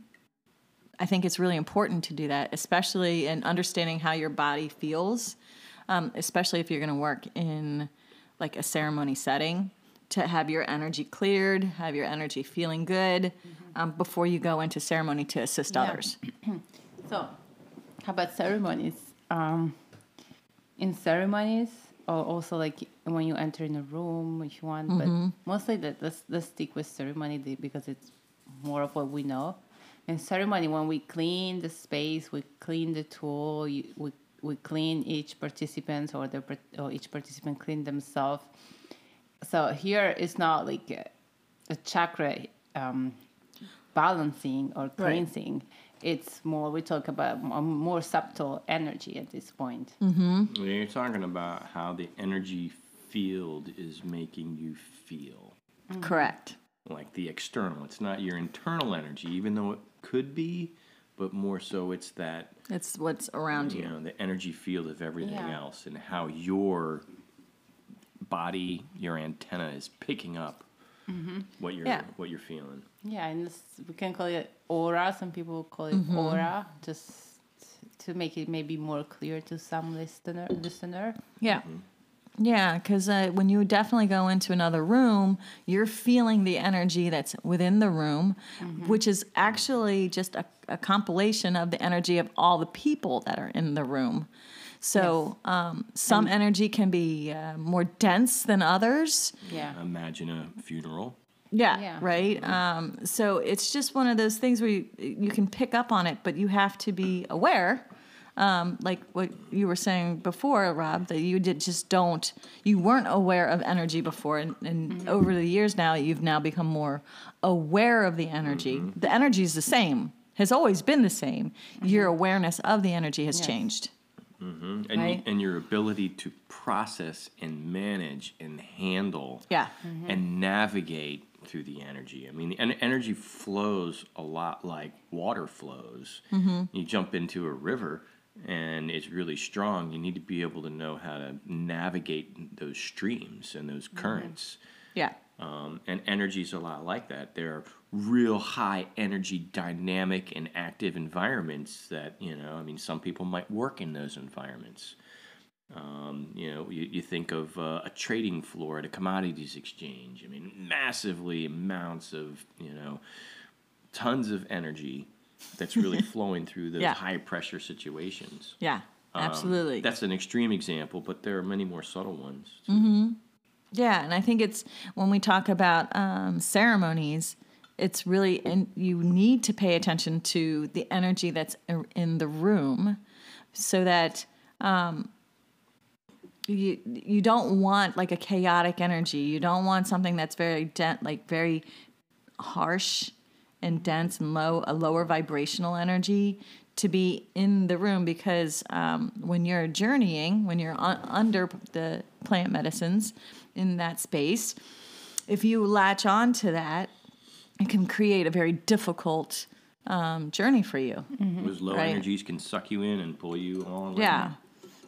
I think it's really important to do that, especially in understanding how your body feels, um, especially if you're going to work in like a ceremony setting. To have your energy cleared, have your energy feeling good um, before you go into ceremony to assist Yeah. others. So, how about ceremonies? Um, in ceremonies, or also like when you enter in a room, if you want, Mm-hmm. but mostly that let's let's stick with ceremony because it's more of what we know. In ceremony, when we clean the space, we clean the tool, you, we we clean each participant or the or each participant clean themselves. So here it's not like a, a chakra um, balancing or cleansing. It's more we talk about a more subtle energy at this point. You're talking about how the energy field is making you feel. Correct. like the external. It's not your internal energy, even though it could be, but more so it's that It's what's around you you. know the energy field of everything Yeah. else and how your body, your antenna is picking up mm-hmm. what you're Yeah. what you're feeling. Yeah, and this, we can call it aura. Some people call it mm-hmm. aura, just to make it maybe more clear to some listener. Listener. Yeah. Mm-hmm. Yeah, because uh, when you definitely go into another room, you're feeling the energy that's within the room, which is actually just a, a compilation of the energy of all the people that are in the room. So um, some energy can be uh, more dense than others. Yeah. Imagine a funeral. Yeah, Yeah. right. Um, so it's just one of those things where you, you can pick up on it, but you have to be aware. Um, like what you were saying before, Rob, that you did just don't, you weren't aware of energy before, and, and mm-hmm. over the years now, you've now become more aware of the energy. Mm-hmm. The energy is the same, has always been the same. Mm-hmm. Your awareness of the energy has Yes. changed. And, Right. and your ability to process and manage and handle Yeah. and navigate through the energy. I mean, the en- energy flows a lot like water flows. You jump into a river and it's really strong. You need to be able to know how to navigate those streams and those currents. Yeah. Um, and energy is a lot like that. There are real high energy, dynamic, and active environments that, you know, I mean, some people might work in those environments. Um, you know, you, you think of uh, a trading floor at a commodities exchange. I mean, massively amounts of, you know, tons of energy that's really flowing through those Yeah. high pressure situations. Yeah. Um, Absolutely. That's an extreme example, but there are many more subtle ones. Yeah, and I think it's when we talk about um, ceremonies, it's really and you need to pay attention to the energy that's in the room, so that um, you you don't want like a chaotic energy. You don't want something that's very dent like very harsh and dense and low a lower vibrational energy to be in the room because um, when you're journeying when you're un- under the plant medicines in that space if you latch on to that it can create a very difficult um, journey for you Those low Right. energies can suck you in and pull you along. with yeah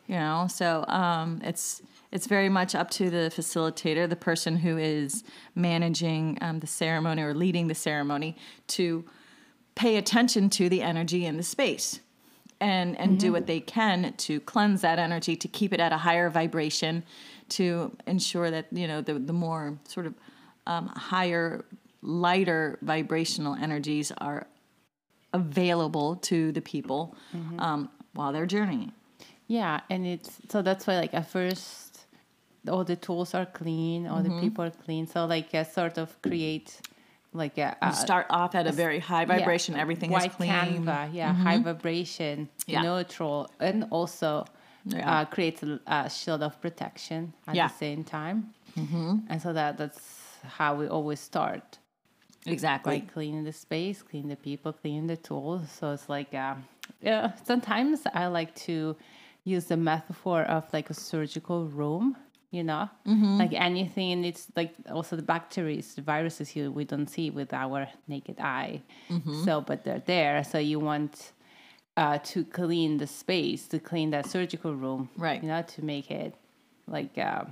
you know so um, it's it's very much up to the facilitator the person who is managing um, the ceremony or leading the ceremony to pay attention to the energy in the space and and do what they can to cleanse that energy to keep it at a higher vibration to ensure that you know the, the more sort of um, higher lighter vibrational energies are available to the people um, while they're journeying. Yeah, and it's so that's why like at first all the tools are clean, all Mm-hmm. the people are clean. So like uh, sort of create like a, a You start off at a very high yeah, vibration. Everything white is clean. Mm-hmm. Yeah, high vibration, Yeah. neutral, and also Yeah. uh, creates a, a shield of protection at Yeah. the same time. Mm-hmm. And so that that's how we always start. Exactly. like cleaning the space, clean the people, clean the tools. So it's like, uh, yeah, sometimes I like to use the metaphor of like a surgical room, you know, like anything. It's like also the bacteria, the viruses here we don't see with our naked eye. So, but they're there. So you want uh, to clean the space, to clean that surgical room, Right. You know, to make it like uh,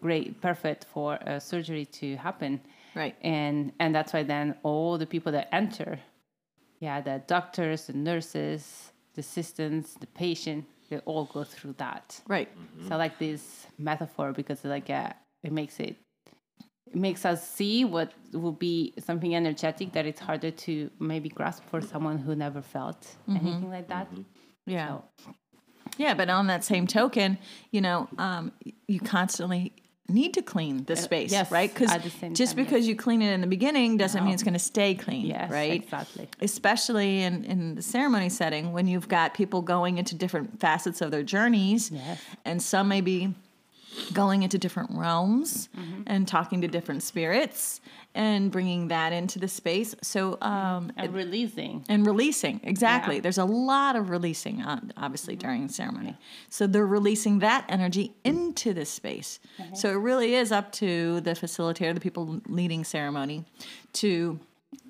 great, perfect for a surgery to happen right. and and that's why then all the people that enter yeah the doctors the nurses the assistants the patient they all go through that Right. so I like this metaphor because like uh, it makes it it makes us see what will be something energetic that it's harder to maybe grasp for someone who never felt anything like that Yeah. so Yeah, but on that same token, you know, um, you constantly need to clean the uh, space, yes, right? Because at the same just time, because you clean it in the beginning doesn't mean it's going to stay clean, yes right? exactly Especially in, in the ceremony setting when you've got people going into different facets of their journeys, Yes. and some may be going into different realms Mm-hmm. and talking to different spirits and bringing that into the space. So, um, and releasing. And releasing exactly. Yeah. there's a lot of releasing uh, obviously during the ceremony. So they're releasing that energy into this space. So it really is up to the facilitator the people leading ceremony to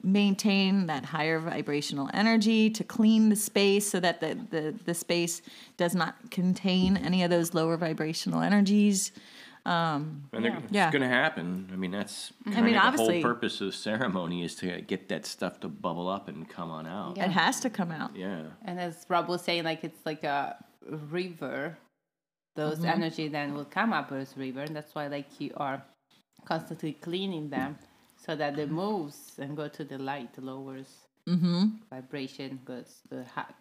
maintain that higher vibrational energy to clean the space so that the, the, the space does not contain any of those lower vibrational energies And they're- Yeah. it's going to happen. I mean, that's kind mean, of the whole purpose of ceremony is to get that stuff to bubble up and come on out. it has to come out Yeah. And as Rob was saying, like it's like a river. Those Mm-hmm. energy then will come up as river, and that's why like you are constantly cleaning them so that it moves and go to the light, lowers Mm-hmm. vibration, goes to hi-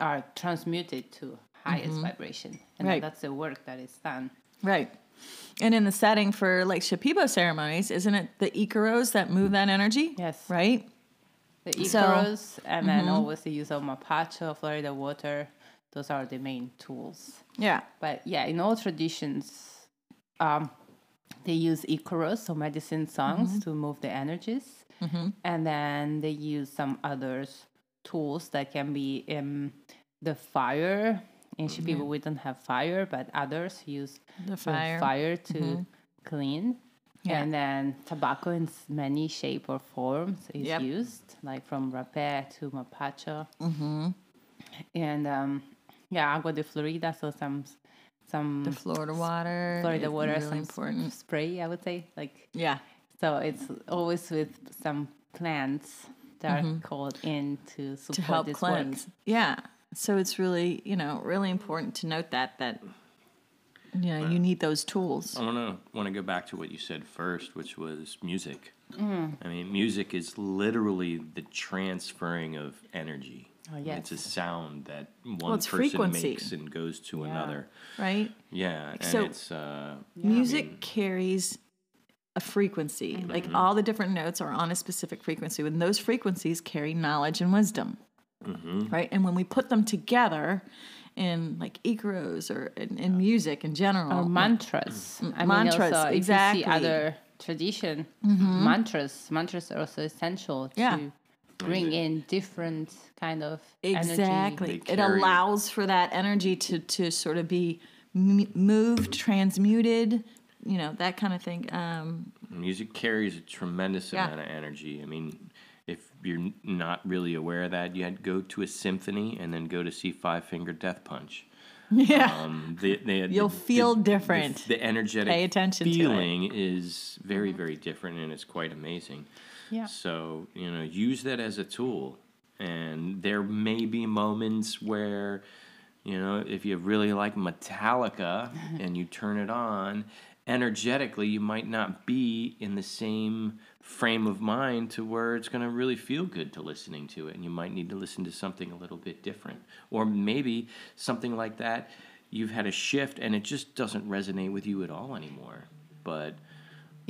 are transmuted to highest vibration, and Mm-hmm. Right. that's the work that is done. Right. And in the setting for like Shipibo ceremonies, isn't it the Icaros that move that energy? Yes. Right? The So- mm-hmm. Icaros, and then always the use of Mapacho, Florida water. Those are the main tools. Yeah. But yeah, in all traditions, um, they use Icaros, so medicine songs, Mm-hmm. to move the energies. And then they use some other tools that can be um, the fire. In Shipibo, we don't have fire, but others use The fire. Mm-hmm. fire to clean. Yeah. And then tobacco in many shape or forms is Yep. used, like from rapé to mapacho. And um, yeah, agua de Florida, so some some The Florida water. Florida is water, Really some important. spray, I would say. Like Yeah. so, it's always with some plants that are called in to support Mm-hmm. To help this cleanse. Yeah. So it's really, you know, really important to note that that you know, you need those tools. I want to want to go back to what you said first, which was music. Mm. I mean, music is literally the transferring of energy. Oh, It's a sound that one it's person frequency. makes and goes to Yeah. another. right? Yeah, and So- it's uh, Music carries a frequency. Mm-hmm. Like all the different notes are on a specific frequency, and those frequencies carry knowledge and wisdom. Mm-hmm. Right? And when we put them together in like Icaros or in, in music in general, Or mantras. I mantras, also, exactly. if you see other tradition, mantras, mantras are also essential Mm-hmm. Yeah. to bring in different kind of. Exactly. They It allows for that energy to to sort of be m- moved, transmuted, you know, that kind of thing. Um, music carries a tremendous Yeah. amount of energy. I mean, if you're not really aware of that, you had to go to a symphony and then go to see Five Finger Death Punch. yeah. Um, the, the, You'll the- feel the- different. The, the energetic Pay attention to feeling is very, very different, and it's quite amazing. Yeah. So you know, use that as a tool, and there may be moments where, you know, if you really like Metallica and you turn it on, energetically, you might not be in the same frame of mind to where it's going to really feel good to listening to it, and you might need to listen to something a little bit different, or maybe something like that. You've had a shift and it just doesn't resonate with you at all anymore. But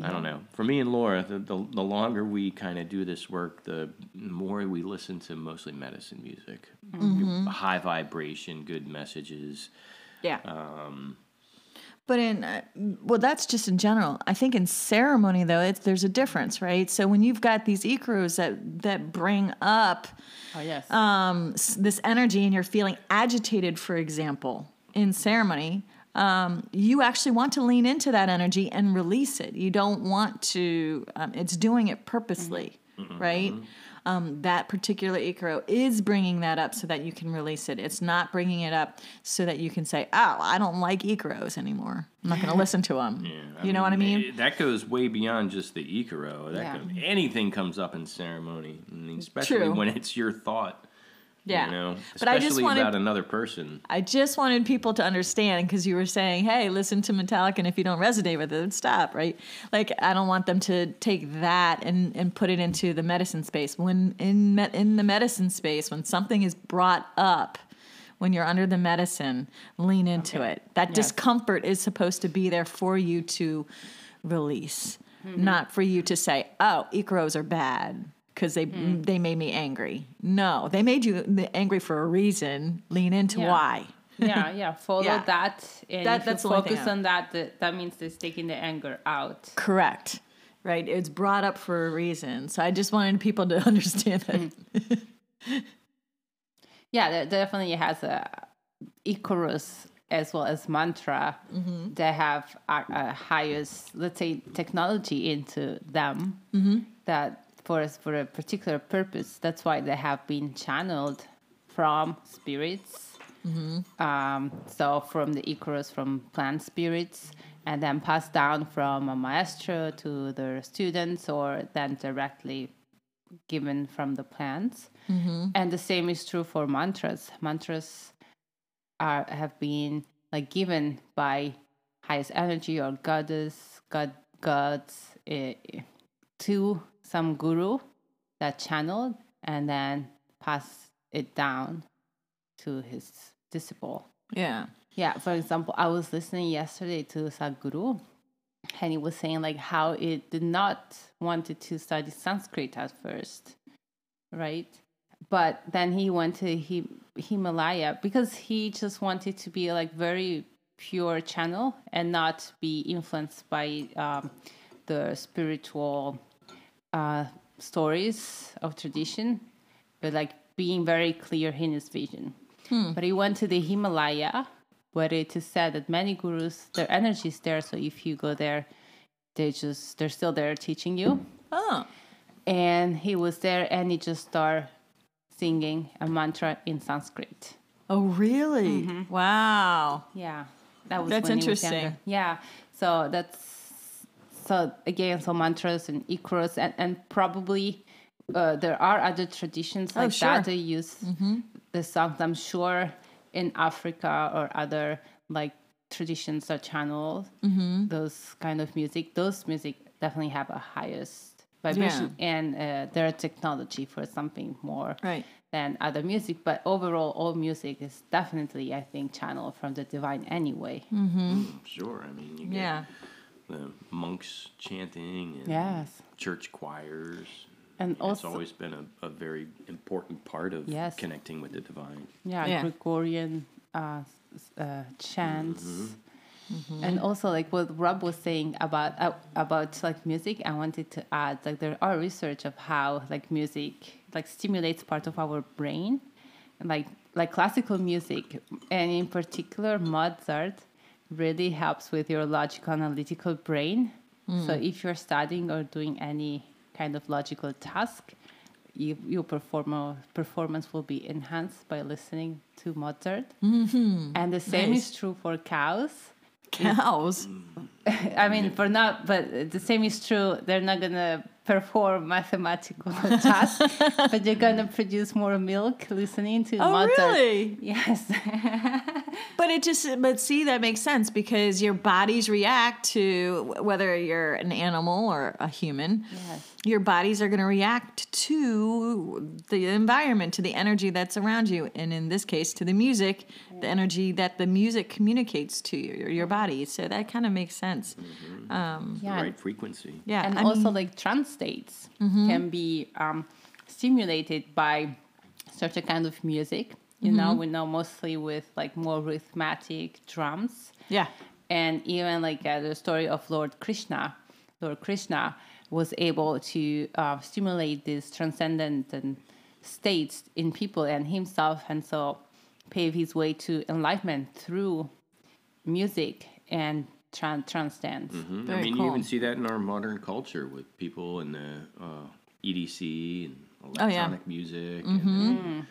I don't know. For me and Laura, the, the, the longer we kind of do this work, the more we listen to mostly medicine music. High vibration, good messages. Yeah. Um, But in uh, well, that's just in general. I think in ceremony though, it's there's a difference, right? So when you've got these ikros that that bring up Oh, yes. um, s- this energy and you're feeling agitated, for example, in ceremony, um, you actually want to lean into that energy and release it. You don't want to. Um, it's doing it purposely, right? Um, that particular ikro is bringing that up so that you can release it. It's not bringing it up so that you can say, "Oh, I don't like ikros anymore. I'm not going to listen to them." yeah, you know what I mean? it- that goes way beyond just the Icaro. That Yeah. could- anything comes up in ceremony, especially True. when it's your thought. Yeah. You know, But I especially just wanted- about another person. I just wanted people to understand because you were saying, "Hey, listen to Metallica, and if you don't resonate with it, stop." Right? Like, I don't want them to take that and and put it into the medicine space. When in me- in the medicine space, when something is brought up, when you're under the medicine, lean into it. That Yes. discomfort is supposed to be there for you to release, mm-hmm. not for you to say, "Oh, ikros are bad." Because they they made me angry. No, they made you angry for a reason. Lean into Yeah. why. yeah, yeah. Follow Yeah. that, and That- that's focus on that, that, that means it's taking the anger out. Correct. Right. It's brought up for a reason. So I just wanted people to understand that. Yeah, that definitely has a Icaros as well as mantra Mm-hmm. that have a, a highest, let's say, technology into them Mm-hmm. that for us for a particular purpose. That's why they have been channeled from spirits. Mm-hmm. Um, so from the Icaros, from plant spirits, and then passed down from a maestro to their students, or then directly given from the plants. And the same is true for mantras. Mantras are have been like given by highest energy or goddess, god, gods eh, to some guru that channeled and then passed it down to his disciple. yeah. Yeah, for example, I was listening yesterday to Sadhguru, and he was saying like how it did not wanted to study Sanskrit at first, right? But then he went to Hi- Himalaya because he just wanted to be like very pure channel and not be influenced by um, the spiritual uh, stories of tradition, but like being very clear in his vision. But he went to the Himalaya, where it is said that many gurus, their energy is there. So if you go there, they just they're still there teaching you. Oh. And he was there, and he just started singing a mantra in Sanskrit. Oh, really? Wow. Yeah, that was That's when he was interesting. Yeah, so that's so again, so mantras and ikros, and and probably uh, there are other traditions like Oh, sure. that they use the songs. I'm sure in Africa or other like traditions that channel those kind of music. Those music definitely have a highest vibration and uh, their technology for something more Right. than other music. But overall, all music is definitely, I think, channeled from the divine anyway. Sure. I mean, you get Yeah. The monks chanting and Yes. church choirs. And it's also- always been a, a very important part of Yes. connecting with the divine. Yeah, Yeah. Gregorian uh, uh, chants. Mm-hmm. And also, like what Rob was saying about uh, about like music, I wanted to add like there are research of how like music like stimulates part of our brain, like like classical music, and in particular Mozart really helps with your logical analytical brain. Mm. So if you're studying or doing any kind of logical task, you, your perform- performance will be enhanced by listening to Mozart. Mm-hmm. And the same Nice. is true for cows. Cows. I mean, for not, but the same is true. They're not gonna perform mathematical tasks, but they're gonna produce more milk listening to Oh, Mozart. really? Yes. But it just, but see, that makes sense because your bodies react to whether you're an animal or a human. Yes. Your bodies are going to react to the environment, to the energy that's around you, and in this case, to the music, the energy that the music communicates to you, your, your body. So that kind of makes sense. yeah. The right frequency. Yeah, and I also mean- Mm-hmm. like trance states can be um, stimulated by certain kind of music you know Mm-hmm. we know mostly with like more rhythmic drums yeah, and even like uh, the story of lord krishna lord krishna was able to uh, stimulate these transcendent and states in people and himself and so pave his way to enlightenment through music and tran- trance dance Mhm. I mean, cool. you even see that in our modern culture with people in the uh, EDC and Oh, yeah. electronic music. And,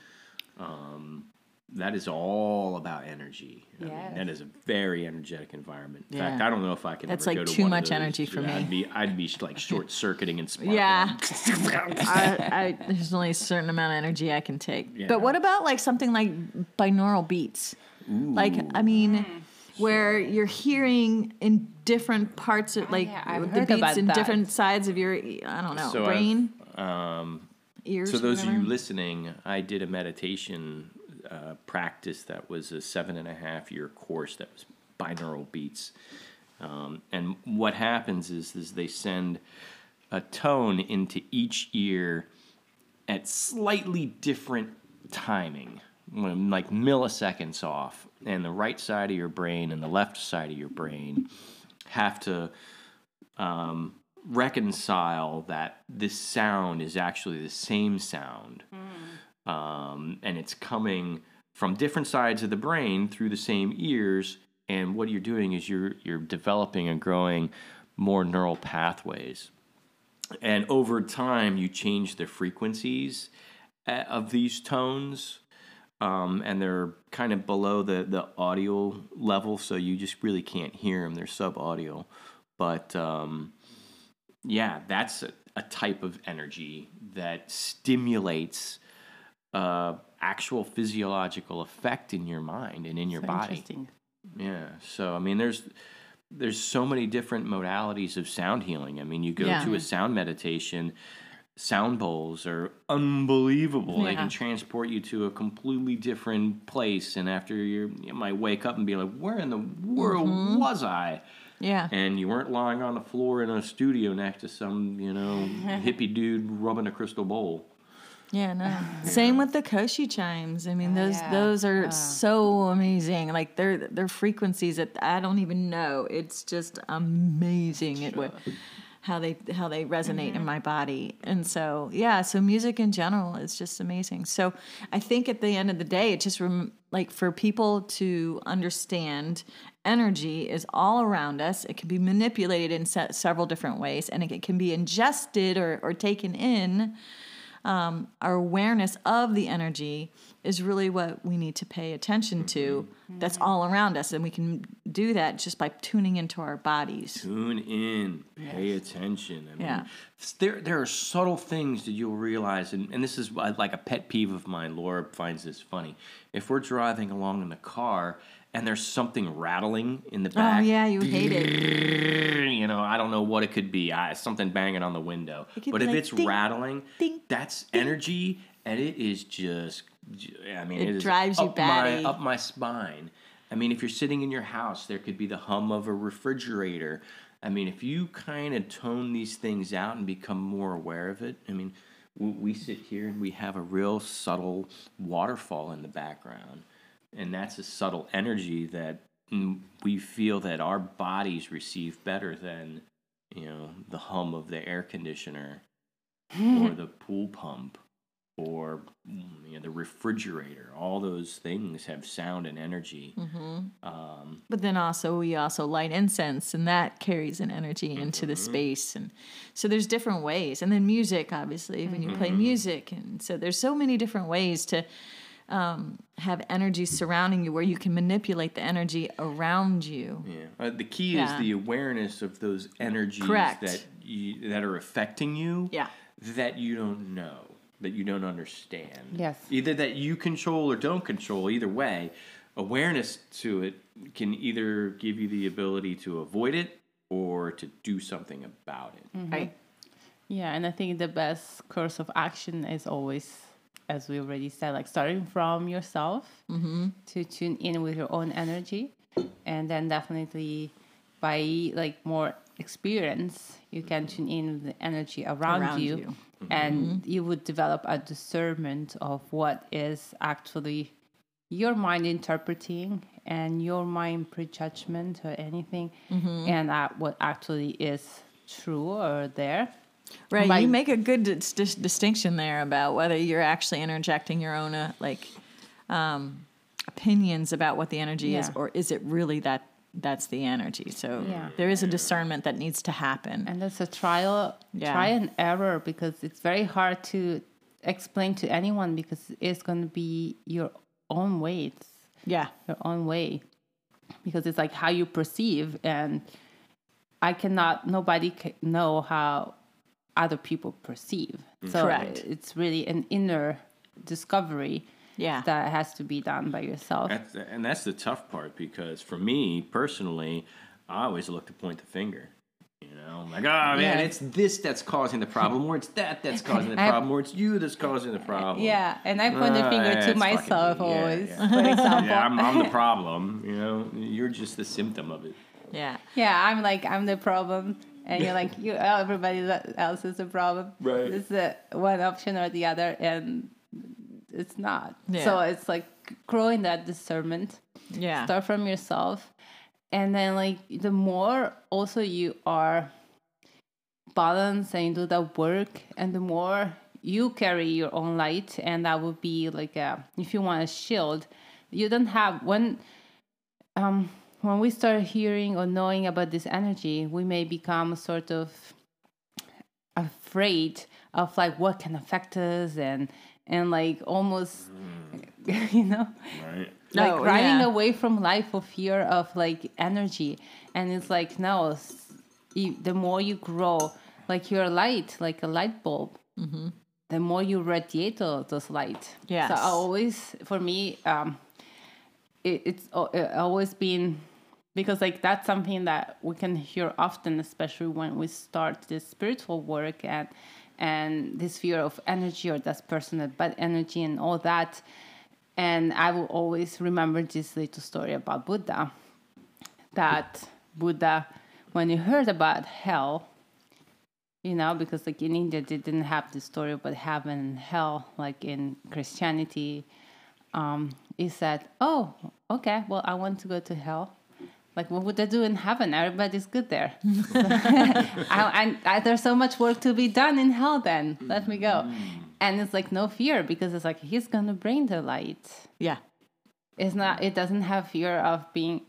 um, that is all about energy. I mean, that is a very energetic environment. In fact, Yeah. I don't know if I can That's ever like go to too one much energy for Yeah, me. I'd be, I'd be like short circuiting and sparking. Yeah. I, I, there's only a certain amount of energy I can take. Yeah. But what about like something like binaural beats? Like, I mean, where you're hearing in different parts of like yeah, the beats in that. different sides of your, I don't know, So I've, brain, Um, ears. So those of you listening, I did a meditation uh, practice that was a seven and a half year course that was binaural beats. Um, and what happens is, is they send a tone into each ear at slightly different timing, like milliseconds off. And the right side of your brain and the left side of your brain have to um, reconcile that this sound is actually the same sound. Um, and it's coming from different sides of the brain through the same ears. And what you're doing is you're, you're developing and growing more neural pathways and over time you change the frequencies uh, of these tones um, and they're kind of below the, the audio level so you just really can't hear them they're sub audio but um, yeah that's a, a type of energy that stimulates uh, actual physiological effect in your mind and in your So body interesting. yeah. So I mean, there's there's so many different modalities of sound healing. I mean, you go Yeah. to a sound meditation. Sound bowls are unbelievable. They can transport you to a completely different place, and after you're, you might wake up and be like, "Where in the world Mm-hmm. was I?" Yeah. And you weren't lying on the floor in a studio next to some, you know, hippie dude rubbing a crystal bowl. Yeah, no. Same with the Koshi chimes. I mean, oh, those yeah. those are so amazing. Like they're they're frequencies that I don't even know. It's just amazing it would how they how they resonate in mm-hmm. my body. And so, yeah, so music in general is just amazing. So, I think at the end of the day, it just rem- like for people to understand energy is all around us. It can be manipulated in se- several different ways and it can be ingested or or taken in um, our awareness of the energy is really what we need to pay attention to. That's all around us, and we can do that just by tuning into our bodies. Tune in, pay attention. I mean, Yeah. there there are subtle things that you'll realize, and, and this is uh, like a pet peeve of mine. Laura finds this funny. If we're driving along in the car and there's something rattling in the oh, back. Oh yeah, you hate it. you know, I don't know what it could be. I, something banging on the window. But if like it's ding, rattling, ding, that's energy and it is just I mean It it drives you up batty. my up my spine. I mean, if you're sitting in your house, there could be the hum of a refrigerator. I mean, if you kind of tone these things out and become more aware of it, I mean, we sit here and we have a real subtle waterfall in the background, and that's a subtle energy that we feel that our bodies receive better than you know the hum of the air conditioner or the pool pump or you know, the refrigerator. All those things have sound and energy. Um, But then also we also light incense and that carries an energy into Mm-hmm. the space and so there's different ways. And then music obviously when you Mm-hmm. play music and so there's so many different ways to um, have energy surrounding you where you can manipulate the energy around you. yeah. Uh, the key Yeah. is the awareness of those energies Correct. that you, that are affecting you. Yeah. That you don't know, that you don't understand. Yes. Either that you control or don't control. Either way, awareness to it can either give you the ability to avoid it or to do something about it. Right. Yeah, and I think the best course of action is always, as we already said, like starting from yourself to tune in with your own energy, and then definitely by like more experience, you can tune in with the energy around, Around you, you. and you would develop a discernment of what is actually your mind interpreting and your mind prejudgment or anything, and uh, what actually is true or there. Right. By- you make a good dis- dis- distinction there about whether you're actually interjecting your own uh, like um, opinions about what the energy is, or is it really that that's the energy? So Yeah. there is a discernment that needs to happen. and that's a trial Yeah. try and error because it's very hard to explain to anyone because it's going to be your own way it's yeah. your own way because it's like how you perceive and i cannot nobody can know how other people perceive so Correct. it's really an inner discovery Yeah. that has to be done by yourself That's, and that's the tough part because for me personally, I always look to point the finger. You know, I'm like, oh man, Yeah. it's this that's causing the problem, or it's that that's causing the I- problem, or it's you that's causing the problem. yeah and i point the Ah, finger yeah, to it's fucking myself. Yeah, always yeah. for example Yeah, I'm, I'm the problem. You know, you're just the symptom of it. yeah. Yeah, I'm like I'm the problem, and you're like you. Everybody else is a problem. Right. It's the one option or the other, and it's not. Yeah. So it's like growing that discernment. Yeah. Start from yourself, and then like the more also you are balanced and you do that work, and the more you carry your own light, and that would be like a if you want a shield, you don't have when um, when we start hearing or knowing about this energy, we may become sort of afraid of like what can affect us and and like almost you know Right. like Oh, running yeah. away from life for fear of like energy and it's like no you, the more you grow like your light like a light bulb the more you radiate those light yeah so I always for me um it, it's al- it always been because like that's something that we can hear often especially when we start this spiritual work and and this fear of energy or that person had bad energy and all that and i will always remember this little story about buddha that buddha when he heard about hell you know because like in india they didn't have the story about heaven and hell like in christianity um, he said, "Oh, okay. Well, I want to go to hell. Like, what would they do in heaven? Everybody's good there. I, and I, there's so much work to be done in hell. Then let me go." And it's like no fear because it's like he's gonna bring the light. Yeah. It's not. It doesn't have fear of being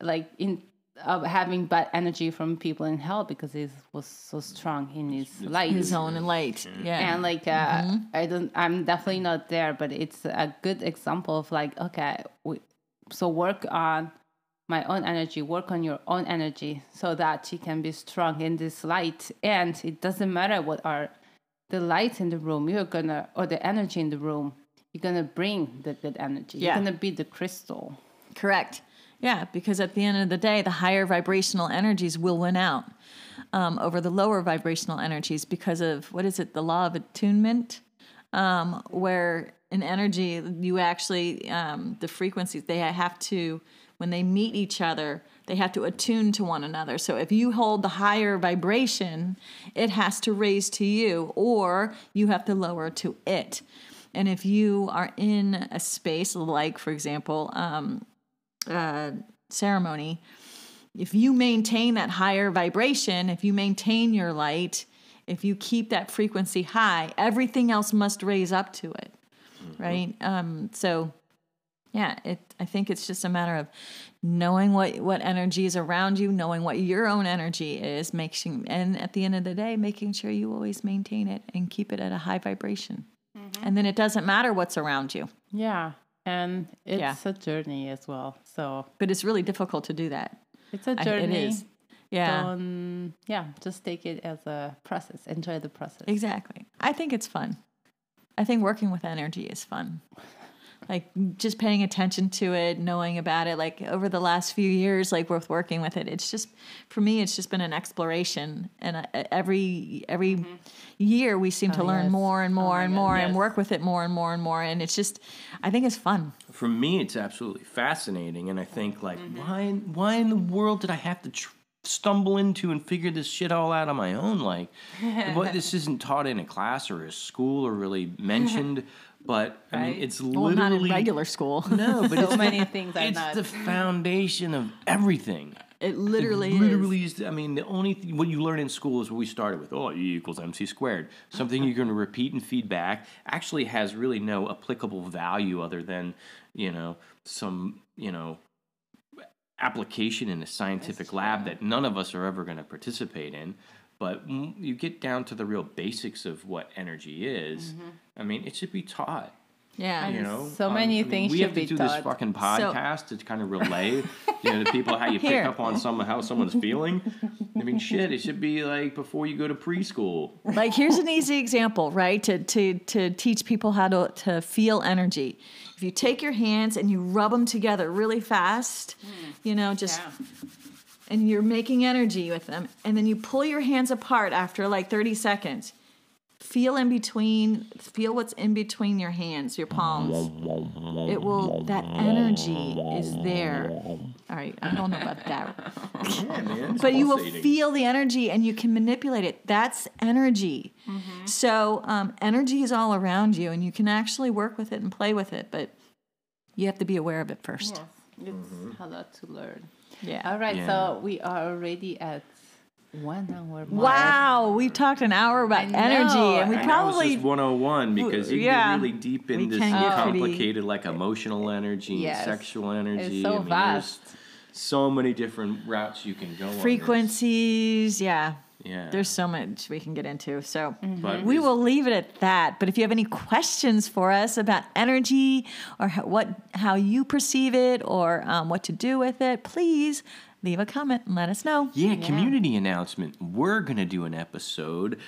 like in of having bad energy from people in hell because he was so strong in his light His own light. Yeah. and like uh, i don't i'm definitely not there but it's a good example of like okay we, so work on my own energy work on your own energy so that you can be strong in this light and it doesn't matter what are the lights in the room you're gonna or the energy in the room you're gonna bring the good energy Yeah. you're gonna be the crystal Correct. Yeah, because at the end of the day, the higher vibrational energies will win out um, over the lower vibrational energies because of what is it, the law of attunement? um, where in energy you actually um, the frequencies they have to when they meet each other they have to attune to one another. So if you hold the higher vibration it has to raise to you or you have to lower to it. And if you are in a space like for example um, uh, ceremony if you maintain that higher vibration if you maintain your light if you keep that frequency high everything else must raise up to it right? Um, so, yeah, it. I think it's just a matter of knowing what what energy is around you, knowing what your own energy is, making, and at the end of the day, making sure you always maintain it and keep it at a high vibration. Mm-hmm. And then it doesn't matter what's around you, Yeah. And it's Yeah. a journey as well. So but it's really difficult to do that. it's a journey. It is. Yeah. Don't, yeah, just take it as a process. Enjoy the process. Exactly. I think it's fun. I think working with energy is fun. Like just paying attention to it, knowing about it. Like over the last few years, like worth working with it, it's just for me, it's just been an exploration. And uh, every every year, we seem to Oh, learn yes. more and Oh more my and God, more, and yes. work with it more and more and more. And it's just, I think it's fun. For me, it's absolutely fascinating, and I think like, Mm-hmm. why, why in the world did I have to tr- stumble into and figure this shit all out on my own? Like, what this isn't taught in a class or a school or really mentioned, but I mean, Right. it's Well, literally not in regular school. No, but So it's many things are it's not. the foundation of everything. It literally, It is. literally is. I mean, the only thing, what you learn in school is what we started with. Oh, E equals MC squared. Something you're going to repeat and feedback actually has really no applicable value other than, you know, some, you know, application in a scientific lab that none of us are ever going to participate in. But you get down to the real basics of what energy is. I mean, it should be taught. yeah. You know, So Um, many I mean, things we should have to be do taught. this fucking podcast to kind of relay, you know, to people how you pick up on some how someone's feeling. I mean, shit, it should be like before you go to preschool. like here's an easy example right to, to to teach people how to to feel energy if you take your hands and you rub them together really fast you know just and you're making energy with them and then you pull your hands apart after like 30 seconds feel in between feel what's in between your hands your palms it will that energy is there all right i don't know about that Yeah, man. but you will feel the energy and you can manipulate it. That's energy. So um, energy is all around you, and you can actually work with it and play with it. But you have to be aware of it first. Yes, it's a lot to learn. Yeah. All right, Yeah. so we are already at one hour. mark. Wow, we've talked an hour about I know. energy, and we And that was probably just 101 because you Yeah. get really deep We into can some get pretty- complicated, like emotional energy, Yes. sexual energy. It's so I mean, vast. There's so many different routes you can go. on this. frequencies. Yeah, Yeah. there's so much we can get into. So But we will leave it at that. But if you have any questions for us about energy or how, what how you perceive it or um, what to do with it, please leave a comment and let us know. Yeah, community announcement. We're going to do an episode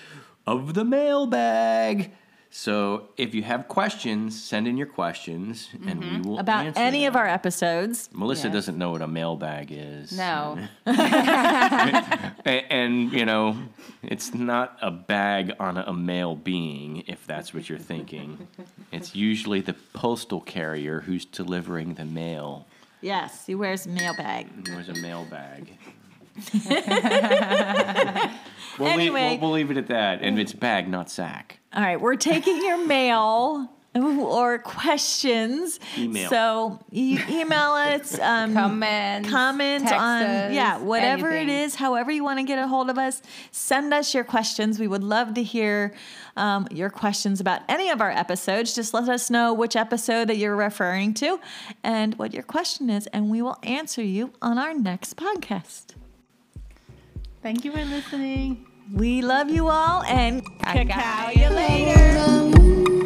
of the mailbag. So if you have questions, send in your questions and we will Mm-hmm. About any of our episodes. Melissa Yes. doesn't know what a mailbag is. No. A- And, you know, it's not a bag on a male being, if that's what you're thinking. It's usually the postal carrier who's delivering the mail. Yes, he wears a mailbag. wears a mailbag. We'll, Anyway. leave, we'll, we'll leave it at that. And it's bag, not sack. All right, we're taking your mail or questions. Email. So you email us. Um, Comments. comment text on us, yeah whatever anything. it is however you want to get a hold of us send us your questions we would love to hear um, your questions about any of our episodes just let us know which episode that you're referring to and what your question is and we will answer you on our next podcast Thank you for listening. We love you all and Cacao you later.